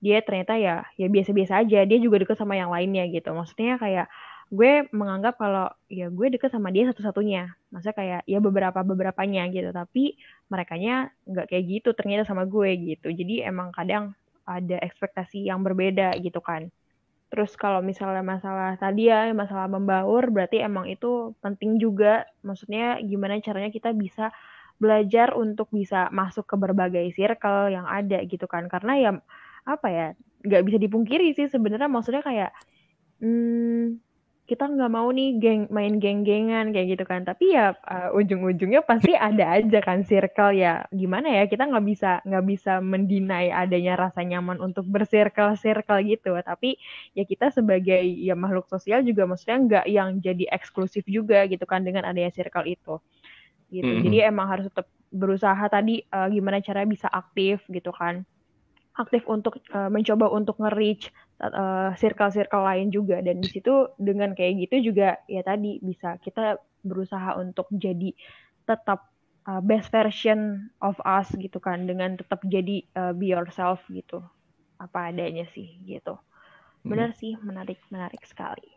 dia ternyata ya ya biasa-biasa aja. Dia juga deket sama yang lainnya gitu. Maksudnya kayak gue menganggap kalau ya gue deket sama dia satu-satunya. Maksudnya kayak ya beberapa beberapanya gitu. Tapi mereka nya nggak kayak gitu ternyata sama gue gitu. Jadi emang kadang ada ekspektasi yang berbeda gitu kan. Terus kalau misalnya masalah tadi ya, masalah membaur, berarti emang itu penting juga. Maksudnya gimana caranya kita bisa belajar untuk bisa masuk ke berbagai circle yang ada gitu kan. Karena ya apa ya, nggak bisa dipungkiri sih sebenarnya. Maksudnya kayak hmm, kita nggak mau nih geng main geng-gengan kayak gitu kan. Tapi ya uh, ujung-ujungnya pasti ada aja kan circle ya. Gimana ya kita nggak bisa nggak bisa mendinai adanya rasa nyaman untuk bersirkel-circle gitu. Tapi ya kita sebagai ya makhluk sosial juga maksudnya nggak yang jadi eksklusif juga gitu kan dengan adanya circle itu. Gitu. Mm -hmm. jadi emang harus tetap berusaha tadi uh, gimana caranya bisa aktif gitu kan. Aktif untuk uh, mencoba untuk nge-reach uh, circle-circle lain juga. Dan di situ dengan kayak gitu juga ya tadi bisa kita berusaha untuk jadi tetap uh, best version of us gitu kan. Dengan tetap jadi uh, be yourself gitu. Apa adanya sih gitu. Benar hmm. sih menarik menarik sekali.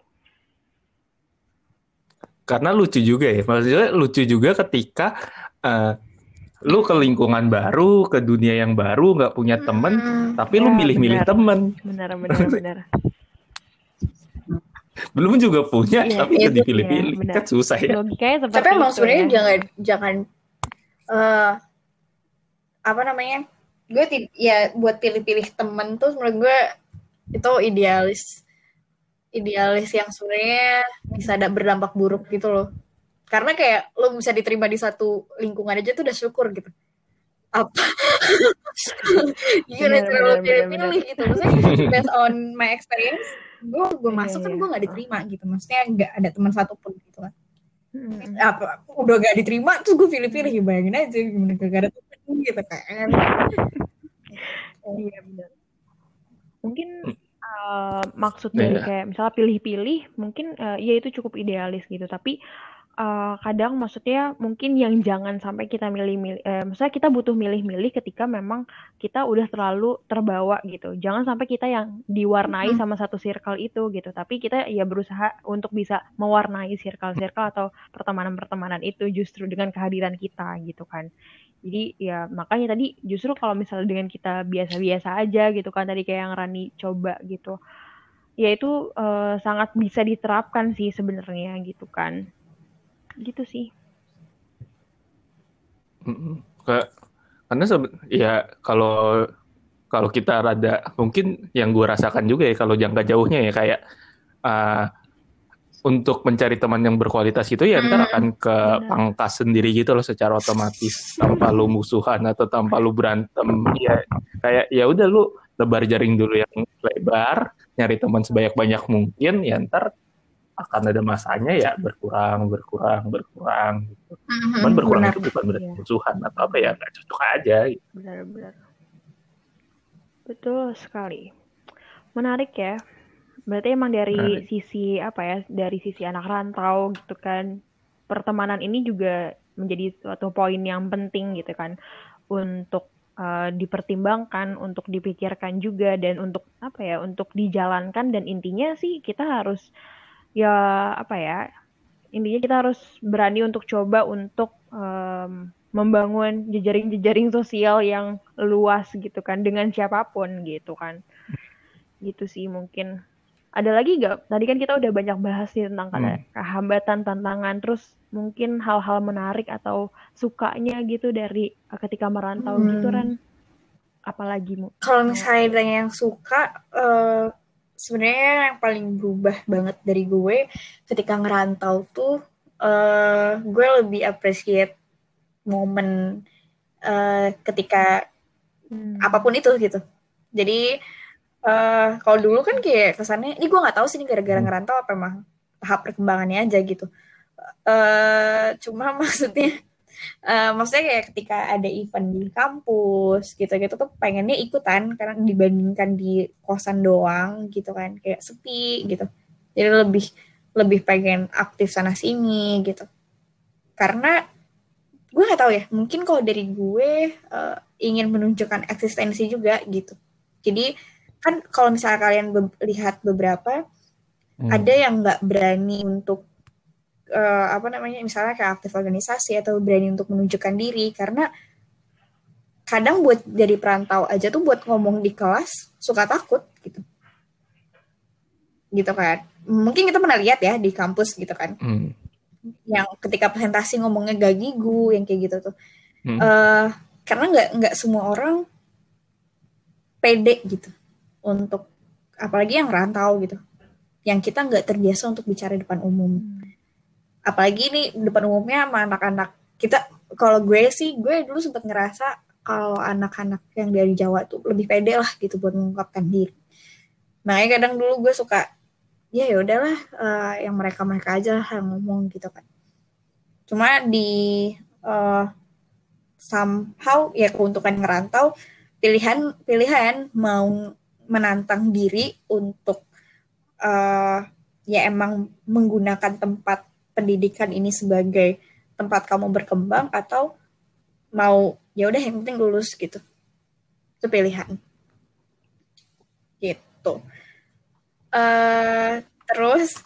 Karena lucu juga ya. Maksudnya lucu juga ketika uh, lu ke lingkungan baru, ke dunia yang baru, nggak punya temen, hmm, tapi ya, lu milih-milih temen. Benar, benar, benar. Belum juga punya, ya, tapi udah dipilih-pilih, ya, kan susah ya. Logikanya tapi emang sebenarnya ya. jangan, jangan, uh, apa namanya? Gue ya buat pilih-pilih temen tuh menurut gue itu idealis, idealis yang sebenarnya bisa ada berdampak buruk gitu loh karena kayak lo bisa diterima di satu lingkungan aja tuh udah syukur gitu. Apa? Gimana cara lo pilih-pilih gitu? Maksudnya based on my experience gue gue iya, masuk kan iya. gue gak diterima gitu. Maksudnya nggak ada teman satupun gitu kan. Hmm. apa udah gak diterima terus gue pilih-pilih ya bayangin aja gimana gak ada temen gitu kan. Iya benar. Mungkin uh, maksud dari yeah. kayak misalnya pilih-pilih mungkin uh, ya itu cukup idealis gitu. Tapi uh, kadang maksudnya mungkin yang jangan sampai kita milih-milih, eh, maksudnya kita butuh milih-milih ketika memang kita udah terlalu terbawa gitu. Jangan sampai kita yang diwarnai hmm. sama satu circle itu gitu, tapi kita ya berusaha untuk bisa mewarnai circle-circle atau pertemanan-pertemanan itu justru dengan kehadiran kita gitu kan. Jadi ya makanya tadi justru kalau misalnya dengan kita biasa-biasa aja gitu kan tadi kayak yang Rani coba gitu. Ya itu uh, sangat bisa diterapkan sih sebenarnya gitu kan gitu sih. Kayak karena ya kalau kalau kita rada mungkin yang gue rasakan juga ya kalau jangka jauhnya ya kayak uh, untuk mencari teman yang berkualitas itu ya ntar akan ke pangkas sendiri gitu loh secara otomatis. Tanpa lu musuhan atau tanpa lu berantem ya kayak ya udah lu lebar jaring dulu yang lebar nyari teman sebanyak banyak mungkin ya ntar akan ada masanya ya berkurang berkurang berkurang gitu. Mm-hmm, Cuman berkurang benar. itu bukan berarti yeah. musuhan atau apa ya nggak cocok aja. Gitu. Benar-benar. Betul sekali. Menarik ya. Berarti emang dari nah. sisi apa ya? Dari sisi anak rantau gitu kan. Pertemanan ini juga menjadi suatu poin yang penting gitu kan untuk uh, dipertimbangkan, untuk dipikirkan juga dan untuk apa ya? Untuk dijalankan dan intinya sih kita harus ya apa ya intinya kita harus berani untuk coba untuk um, membangun jejaring-jejaring sosial yang luas gitu kan dengan siapa pun gitu kan. Gitu sih mungkin. Ada lagi gak tadi kan kita udah banyak bahas nih tentang hmm. hambatan tantangan terus mungkin hal-hal menarik atau sukanya gitu dari ketika merantau hmm. gitu kan apalagi kalau misalnya yang suka uh, sebenarnya yang paling berubah banget dari gue ketika ngerantau tuh uh, gue lebih appreciate momen uh, ketika hmm. apa pun itu gitu jadi uh, kalau dulu kan kayak kesannya ini gue nggak tahu sih ini gara-gara hmm. ngerantau apa emang tahap perkembangannya aja gitu uh, cuma maksudnya uh, maksudnya kayak ketika ada event di kampus gitu-gitu tuh pengennya ikutan karena dibandingkan di kosan doang gitu kan. Kayak sepi gitu. Jadi lebih lebih pengen aktif sana sini gitu. Karena gue nggak tahu ya mungkin kalau dari gue uh, ingin menunjukkan eksistensi juga gitu. Jadi kan kalau misalnya kalian be lihat beberapa hmm. ada yang nggak berani untuk uh, apa namanya misalnya kayak aktif organisasi atau berani untuk menunjukkan diri karena kadang buat jadi perantau aja tuh buat ngomong di kelas suka takut gitu gitu kan mungkin kita pernah lihat ya di kampus gitu kan hmm. yang ketika presentasi ngomongnya gak gigu yang kayak gitu tuh hmm. uh, karena nggak nggak semua orang pede gitu untuk apalagi yang rantau gitu yang kita nggak terbiasa untuk bicara di depan umum. Apalagi nih depan umumnya sama anak-anak kita. Kalau gue sih, gue dulu sempat ngerasa kalau anak-anak yang dari Jawa tuh lebih pede lah gitu buat mengungkapkan diri. Makanya kadang dulu gue suka ya ya udahlah uh, yang mereka mereka aja yang ngomong gitu kan. Cuma di uh, somehow ya keuntungan ngerantau pilihan pilihan mau menantang diri untuk uh, ya emang menggunakan tempat pendidikan ini sebagai tempat kamu berkembang atau mau ya udah yang penting lulus gitu. Itu pilihan. Gitu. Uh, terus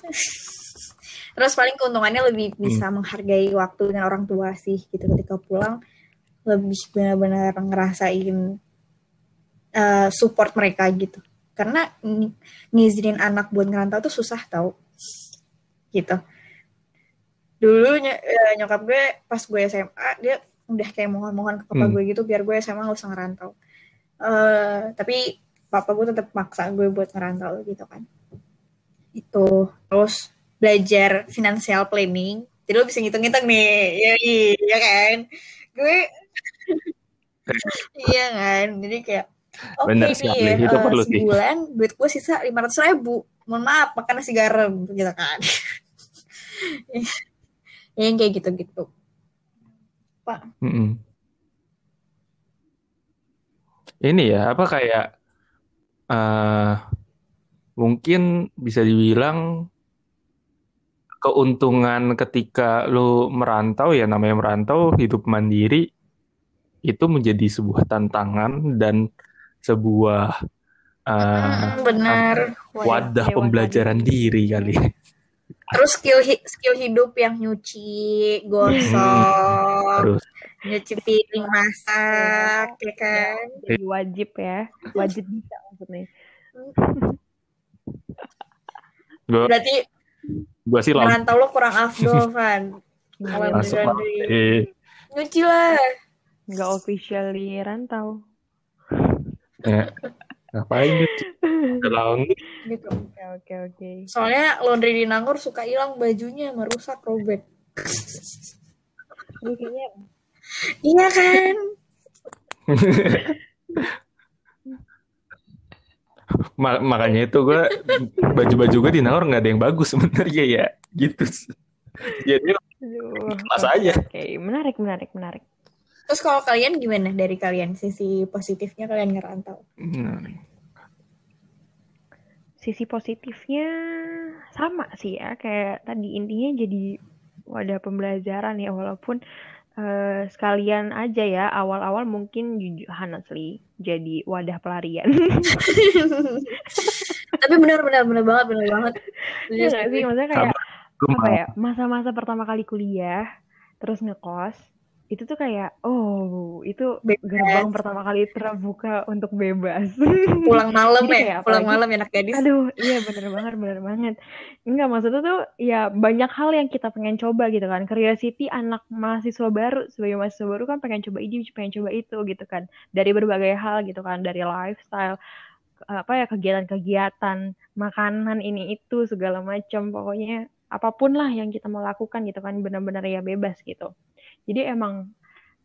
terus paling keuntungannya lebih bisa hmm. menghargai waktu dengan orang tua sih gitu. Ketika pulang lebih benar-benar ngerasain uh, support mereka gitu. Karena ngizinin anak buat ngerantau tuh susah tau. Gitu dulu ny eh, nyokap gue pas gue SMA dia udah kayak mohon-mohon ke papa hmm. gue gitu biar gue SMA gak usah ngerantau uh, tapi papa gue tetap maksa gue buat ngerantau gitu kan itu terus belajar financial planning jadi lo bisa ngitung-ngitung nih ya iya kan gue iya kan jadi kayak Oke okay, nih, itu uh, perlu sebulan sih. duit gue sisa lima ratus ribu. Mohon maaf, makan nasi garam gitu kan. yang kayak gitu-gitu. Pak. Mm -mm. Ini ya, apa kayak uh, mungkin bisa dibilang keuntungan ketika lu merantau ya namanya merantau hidup mandiri itu menjadi sebuah tantangan dan sebuah uh, benar wadah pembelajaran diri kali. Terus skill skill hidup yang nyuci, gosok, Terus. nyuci piring, masak, ya kan? Jadi wajib ya, wajib bisa maksudnya. Gua, Berarti gua sih merantau lo kurang afdol. Kalau nyuci lah. Nggak officially rantau ya, ngapain gitu? Laundry. Gitu oke oke oke. Soalnya laundry di Nangor suka hilang bajunya merusak robek. Iya kan? Makanya itu gue baju-baju gue di Nangor nggak ada yang bagus sebenarnya ya. Gitu. Jadi pas aja. oke. Okay. menarik menarik menarik Terus kalau kalian gimana dari kalian sisi positifnya kalian ngerantau? Hmm. Sisi positifnya sama sih ya kayak tadi intinya jadi wadah pembelajaran ya walaupun uh, sekalian aja ya awal-awal mungkin jujur honestly jadi wadah pelarian. Tapi benar-benar benar banget benar banget. Iya sih maksudnya kayak apa ya masa-masa pertama kali kuliah terus ngekos itu tuh kayak oh itu bebas. gerbang pertama kali terbuka untuk bebas. Pulang malam ya pulang malam ya anak gadis. Aduh iya bener banget bener banget. Enggak maksudnya tuh ya banyak hal yang kita pengen coba gitu kan. Curiosity anak mahasiswa baru sebagai mahasiswa baru kan pengen coba ini pengen coba itu gitu kan. Dari berbagai hal gitu kan dari lifestyle apa ya kegiatan-kegiatan makanan ini itu segala macam. Pokoknya apa pun lah yang kita mau lakukan gitu kan benar-benar ya bebas gitu jadi emang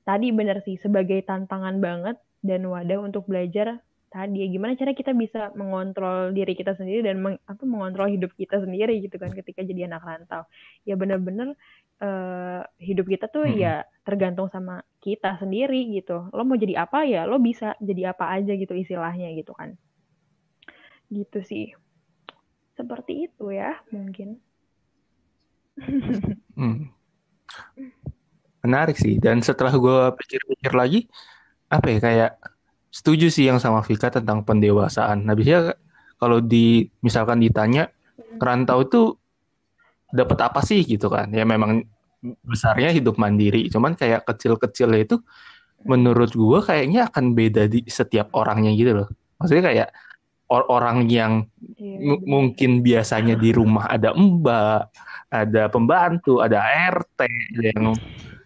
tadi benar sih sebagai tantangan banget dan wadah untuk belajar tadi gimana cara kita bisa mengontrol diri kita sendiri dan meng, apa mengontrol hidup kita sendiri gitu kan ketika jadi anak rantau. Ya benar-benar uh, hidup kita tuh hmm. ya tergantung sama kita sendiri gitu. Lo mau jadi apa ya lo bisa jadi apa aja gitu istilahnya gitu kan. Gitu sih. Seperti itu ya mungkin. Hmm menarik sih. Dan setelah gue pikir-pikir lagi apa ya kayak setuju sih yang sama Vika tentang pendewasaan. Nah biasanya kalau di misalkan ditanya kerantau itu dapat apa sih gitu kan? Ya memang besarnya hidup mandiri. Cuman kayak kecil-kecilnya itu menurut gue kayaknya akan beda di setiap orangnya gitu loh. Maksudnya kayak or orang yang iya, mungkin biasanya di rumah ada mbak ada pembantu ada RT yang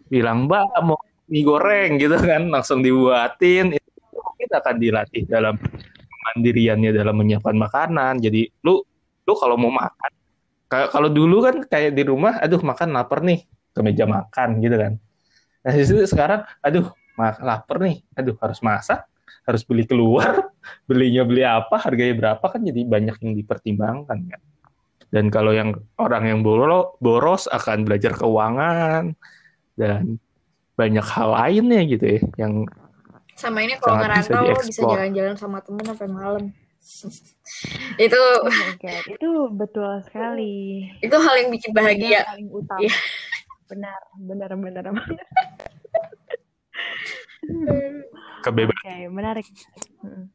bilang mbak mau mie goreng gitu kan. Langsung dibuatin. Itu mungkin akan dilatih dalam mandiriannya dalam menyiapkan makanan. Jadi lu lu kalau mau makan kalau dulu kan kayak di rumah aduh makan lapar nih ke meja makan gitu kan. Nah di situ sekarang aduh lapar nih aduh harus masak harus beli keluar belinya beli apa harganya berapa kan jadi banyak yang dipertimbangkan kan. Dan kalau yang orang yang boros, akan belajar keuangan dan banyak hal lainnya gitu ya yang sama ini kalau ngerantau bisa, bisa jalan-jalan sama temen sampai malam. Itu oh itu betul sekali. Itu hal yang bikin bahagia. Paling utama. Yeah. benar benar benar. Benar kebebasan. Okay, menarik. Mm.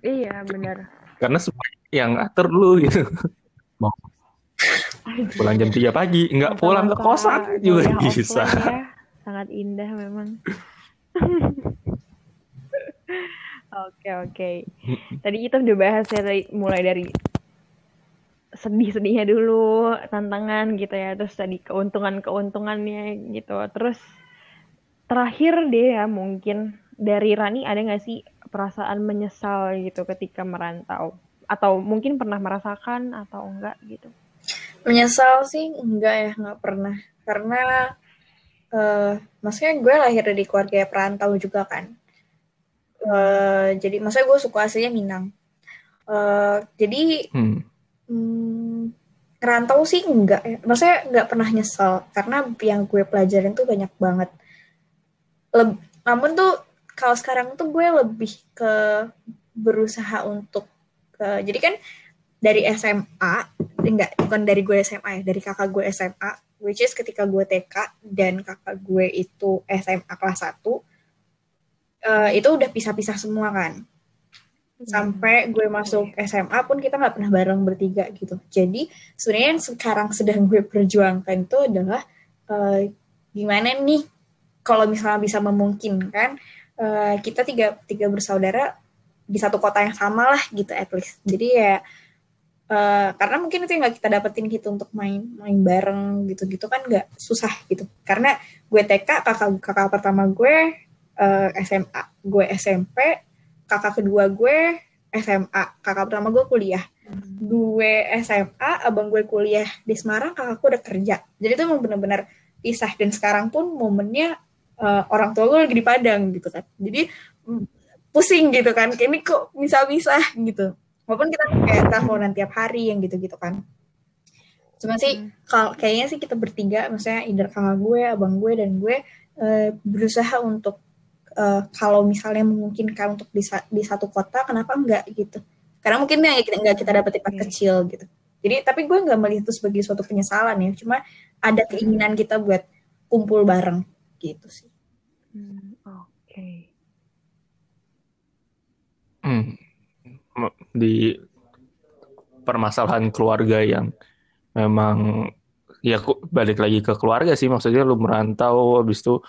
iya benar. Karena semua yang atur lu gitu. Mau pulang jam 3 pagi nggak pulang ke kosan juga bisa ya. sangat indah memang Oke oke. Tadi kita udah bahas ya tadi mulai dari sedih-sedihnya dulu, tantangan gitu ya, terus tadi keuntungan-keuntungannya gitu. Terus terakhir deh ya mungkin dari Rani ada nggak sih perasaan menyesal gitu ketika merantau? Atau mungkin pernah merasakan atau enggak gitu? Menyesal sih enggak ya, enggak pernah. Karena uh, maksudnya gue lahir dari keluarga perantau juga kan Uh, jadi maksudnya gue suka aslinya Minang. Uh, jadi hmm. Hmm, ngerantau sih enggak ya. Maksudnya enggak pernah nyesel karena yang gue pelajarin tuh banyak banget. Leb namun tuh kalau sekarang tuh gue lebih ke berusaha untuk ke jadi kan dari SMA enggak bukan dari gue SMA ya dari kakak gue SMA which is ketika gue TK dan kakak gue itu SMA kelas 1 uh, itu udah pisah-pisah semua kan. Sampai gue masuk SMA pun kita nggak pernah bareng bertiga gitu. Jadi sebenarnya yang sekarang sedang gue perjuangkan itu adalah uh, gimana nih kalau misalnya bisa memungkinkan uh, kita tiga tiga bersaudara di satu kota yang sama lah gitu at least. Jadi ya Uh, karena mungkin itu yang gak kita dapetin gitu untuk main main bareng gitu-gitu kan nggak susah gitu. Karena gue TK kakak kakak pertama gue uh, eh, SMA gue SMP kakak kedua gue SMA kakak pertama gue kuliah. Hmm. gue SMA abang gue kuliah di Semarang kakakku udah kerja. Jadi itu emang bener-bener pisah. Dan sekarang pun momennya uh, orang tua gue lagi di Padang gitu kan. Jadi pusing gitu kan. Kayak ini kok bisa-bisa gitu walaupun kita kayak teleponan tiap hari yang gitu-gitu kan. Cuma sih hmm. kalau kayaknya sih kita bertiga maksudnya either kakak gue abang gue dan gue uh, berusaha untuk uh, kalau misalnya memungkinkan untuk di, di satu kota kenapa enggak gitu. Karena mungkin yang kita enggak kita dapat tempat kecil gitu. Jadi tapi gue nggak melihat itu sebagai suatu penyesalan ya. Cuma ada keinginan kita buat kumpul bareng gitu sih. Hmm, oke. Okay. hmm. Di permasalahan keluarga yang memang ya balik lagi ke keluarga sih maksudnya lu merantau habis itu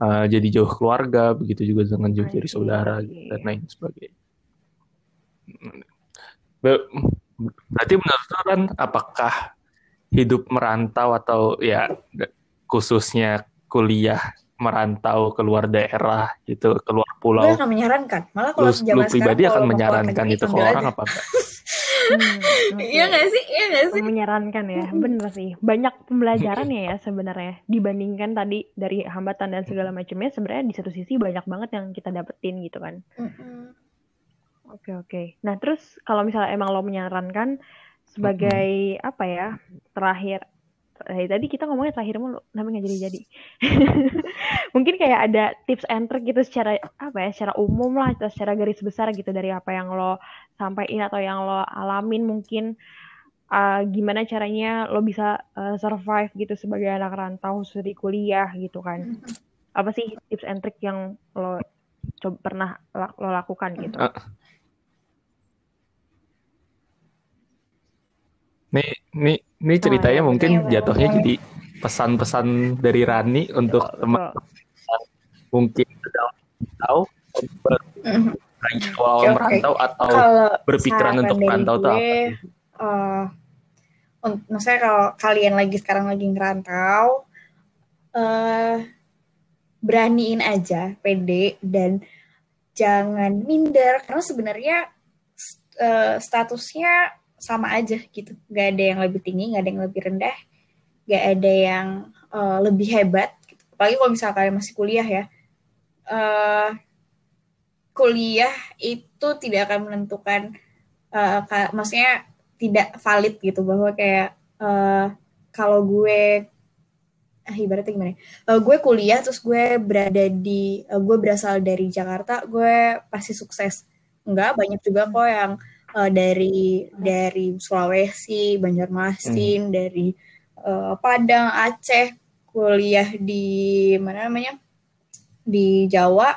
uh, jadi jauh keluarga, begitu juga dengan jauh dari saudara gitu, dan lain sebagainya. Berarti menurut kan apakah hidup merantau atau ya khususnya kuliah merantau keluar daerah gitu keluar pulau. Gue akan menyarankan. Malah kalau lu, lu pribadi akan menyarankan itu ke orang apa enggak? Hmm, iya gak sih? Iya gak sih? Menyarankan ya, bener sih. Banyak pembelajaran ya, ya sebenarnya dibandingkan tadi dari hambatan dan segala macamnya. Sebenarnya di satu sisi banyak banget yang kita dapetin gitu kan. Oke oke. Nah terus kalau misalnya emang lo menyarankan sebagai apa ya terakhir dari tadi kita ngomongnya terakhir mulu, namanya nggak jadi-jadi. Mungkin kayak ada tips and trick gitu secara apa ya, secara umum lah, atau secara garis besar gitu dari apa yang lo sampaikan atau yang lo alamin mungkin uh, gimana caranya lo bisa uh, survive gitu sebagai anak rantau di kuliah gitu kan. Apa sih tips and trick yang lo coba pernah lo lakukan gitu? Uh. Nih, nih ini ceritanya oh, mungkin ya, jatuhnya jadi pesan-pesan dari Rani untuk teman mungkin sudah tahu awal okay, merantau atau kalau berpikiran untuk merantau atau apa? Uh, maksudnya kalau kalian lagi sekarang lagi ngerantau, uh, beraniin aja, pede dan jangan minder. Karena sebenarnya uh, statusnya sama aja gitu nggak ada yang lebih tinggi nggak ada yang lebih rendah nggak ada yang uh, lebih hebat gitu. apalagi kalau misalnya kalian masih kuliah ya uh, kuliah itu tidak akan menentukan uh, maksudnya tidak valid gitu bahwa kayak uh, kalau gue ah, ibaratnya gimana? Uh, gue kuliah terus gue berada di uh, gue berasal dari Jakarta, gue pasti sukses. Enggak, banyak juga kok yang uh, dari dari Sulawesi, Banjarmasin, hmm. dari uh, Padang, Aceh, kuliah di mana namanya? di Jawa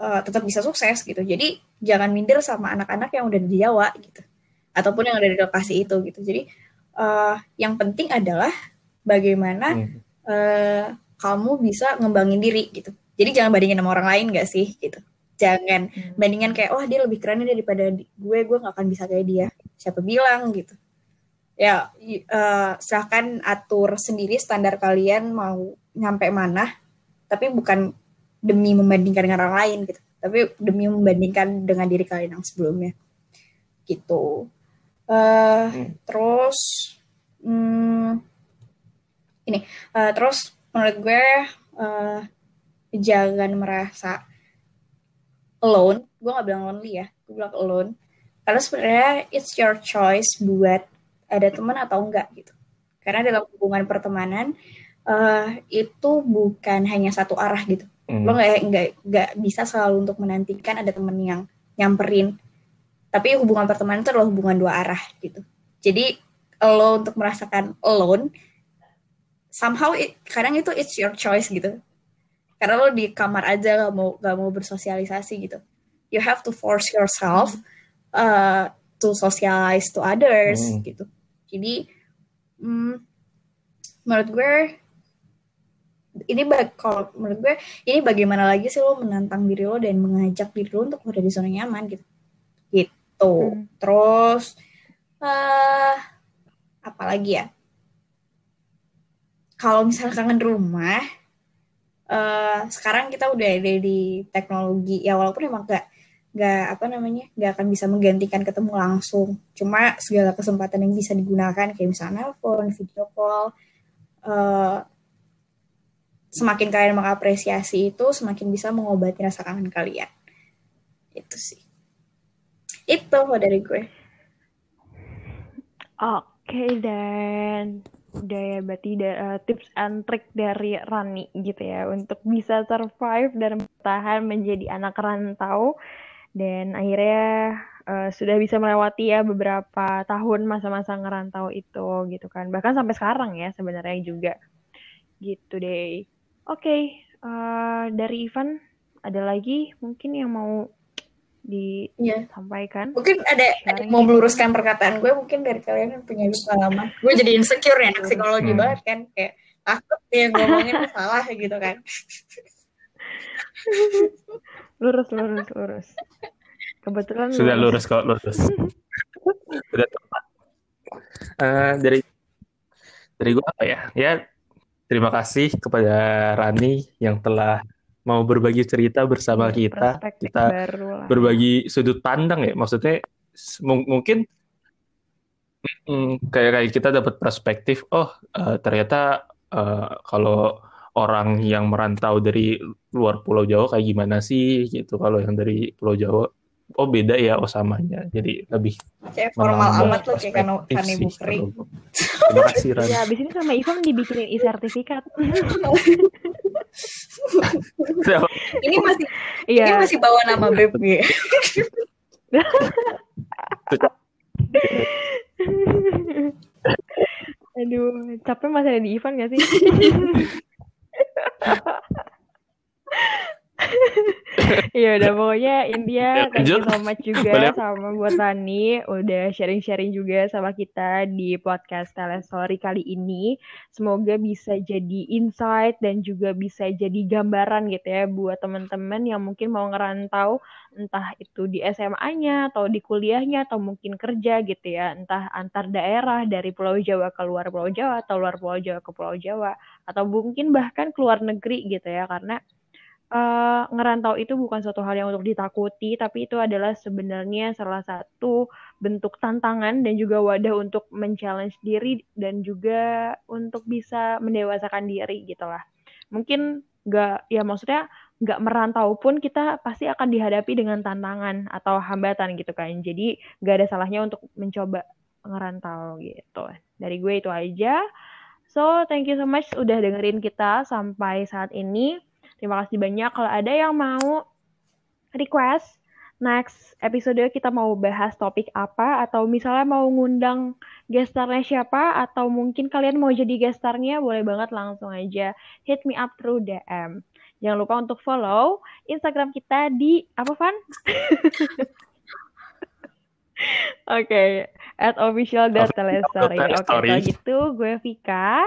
uh, tetap bisa sukses gitu. Jadi jangan minder sama anak-anak yang udah di Jawa gitu. Ataupun yang ada di lokasi itu gitu. Jadi uh, yang penting adalah bagaimana hmm uh, kamu bisa ngembangin diri gitu. Jadi jangan bandingin sama orang lain gak sih gitu. Jangan hmm. bandingan kayak oh dia lebih keren daripada gue, gue gak akan bisa kayak dia. Siapa bilang gitu. Ya uh, silahkan atur sendiri standar kalian mau nyampe mana, tapi bukan demi membandingkan dengan orang lain gitu, tapi demi membandingkan dengan diri kalian yang sebelumnya gitu. Uh, hmm. Terus, hmm, ini uh, terus menurut gue uh, jangan merasa alone gue gak bilang lonely ya gue bilang alone. Karena sebenarnya it's your choice buat ada teman atau enggak gitu. Karena dalam hubungan pertemanan uh, itu bukan hanya satu arah gitu. Mm. lo nggak nggak nggak bisa selalu untuk menantikan ada temen yang nyamperin. Tapi hubungan pertemanan itu adalah hubungan dua arah gitu. Jadi lo untuk merasakan alone somehow it, kadang itu it's your choice gitu karena lo di kamar aja gak mau gak mau bersosialisasi gitu. You have to force yourself uh, to socialize to others hmm. gitu. Jadi mm, menurut gue ini bag, kalau menurut gue ini bagaimana lagi sih lo menantang diri lo dan mengajak diri lo untuk berada di zona nyaman gitu. Gitu. Hmm. terus uh, apa lagi ya? Kalau misalnya kangen rumah uh, sekarang kita udah ada di teknologi. Ya walaupun emang gak gak apa namanya gak akan bisa menggantikan ketemu langsung. Cuma segala kesempatan yang bisa digunakan kayak misalnya nelfon video call uh, semakin kalian mengapresiasi itu semakin bisa mengobati rasa kangen kalian. Itu sih. Itu dari gue. Oke okay, dan udah ya berarti da, uh, tips and trick dari Rani gitu ya untuk bisa survive dan bertahan menjadi anak rantau. Dan akhirnya uh, sudah bisa melewati ya beberapa tahun masa-masa ngerantau itu gitu kan. Bahkan sampai sekarang ya sebenarnya juga. Gitu deh. Oke okay, uh, eh, dari Ivan ada lagi mungkin yang mau disampaikan. Ya. Mungkin ada, ada mau meluruskan perkataan gue mungkin dari kalian yang punya pengalaman. gue jadi insecure ya psikologi hmm. banget kan kayak takut ya ngomongin salah gitu kan. lurus lurus lurus. Kebetulan sudah lurus, kok lurus. sudah tepat. Uh, dari dari gue apa ya? Ya terima kasih kepada Rani yang telah mau berbagi cerita bersama ya, kita, kita berbagi sudut pandang ya. Maksudnya mungkin mm, kayak kayak kita dapat perspektif, oh uh, ternyata uh, kalau orang yang merantau dari luar Pulau Jawa kayak gimana sih gitu. Kalau yang dari Pulau Jawa oh beda ya Osamanya jadi lebih kayak formal amat loh kayak kan Kani Bukri. terima kasih Ran. Ya abis ini sama Ivan dibikinin e-sertifikat ini masih iya. ini masih bawa nama beb ya Aduh, capek masih ada di Ivan gak sih? Iya udah pokoknya India thank you so much juga Boleh. sama buat Tani udah sharing-sharing juga sama kita di podcast Telestory kali ini. Semoga bisa jadi insight dan juga bisa jadi gambaran gitu ya buat teman-teman yang mungkin mau ngerantau entah itu di SMA-nya atau di kuliahnya atau mungkin kerja gitu ya, entah antar daerah dari Pulau Jawa ke luar Pulau Jawa atau luar Pulau Jawa ke Pulau Jawa atau mungkin bahkan keluar negeri gitu ya karena uh, ngerantau itu bukan suatu hal yang untuk ditakuti, tapi itu adalah sebenarnya salah satu bentuk tantangan dan juga wadah untuk men-challenge diri dan juga untuk bisa mendewasakan diri gitu lah. Mungkin nggak, ya maksudnya nggak merantau pun kita pasti akan dihadapi dengan tantangan atau hambatan gitu kan. Jadi nggak ada salahnya untuk mencoba ngerantau gitu. Dari gue itu aja. So, thank you so much udah dengerin kita sampai saat ini. Terima kasih banyak. Kalau ada yang mau request next episode kita mau bahas topik apa atau misalnya mau ngundang gestarnya siapa atau mungkin kalian mau jadi gestarnya boleh banget langsung aja hit me up through DM. Jangan lupa untuk follow Instagram kita di apa Van? Oke, okay. at official Oke, okay, kalau gitu gue Vika.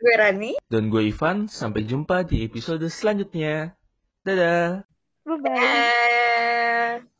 Gue Rani. Dan gue Ivan. Sampai jumpa di episode selanjutnya. Dadah. Bye-bye.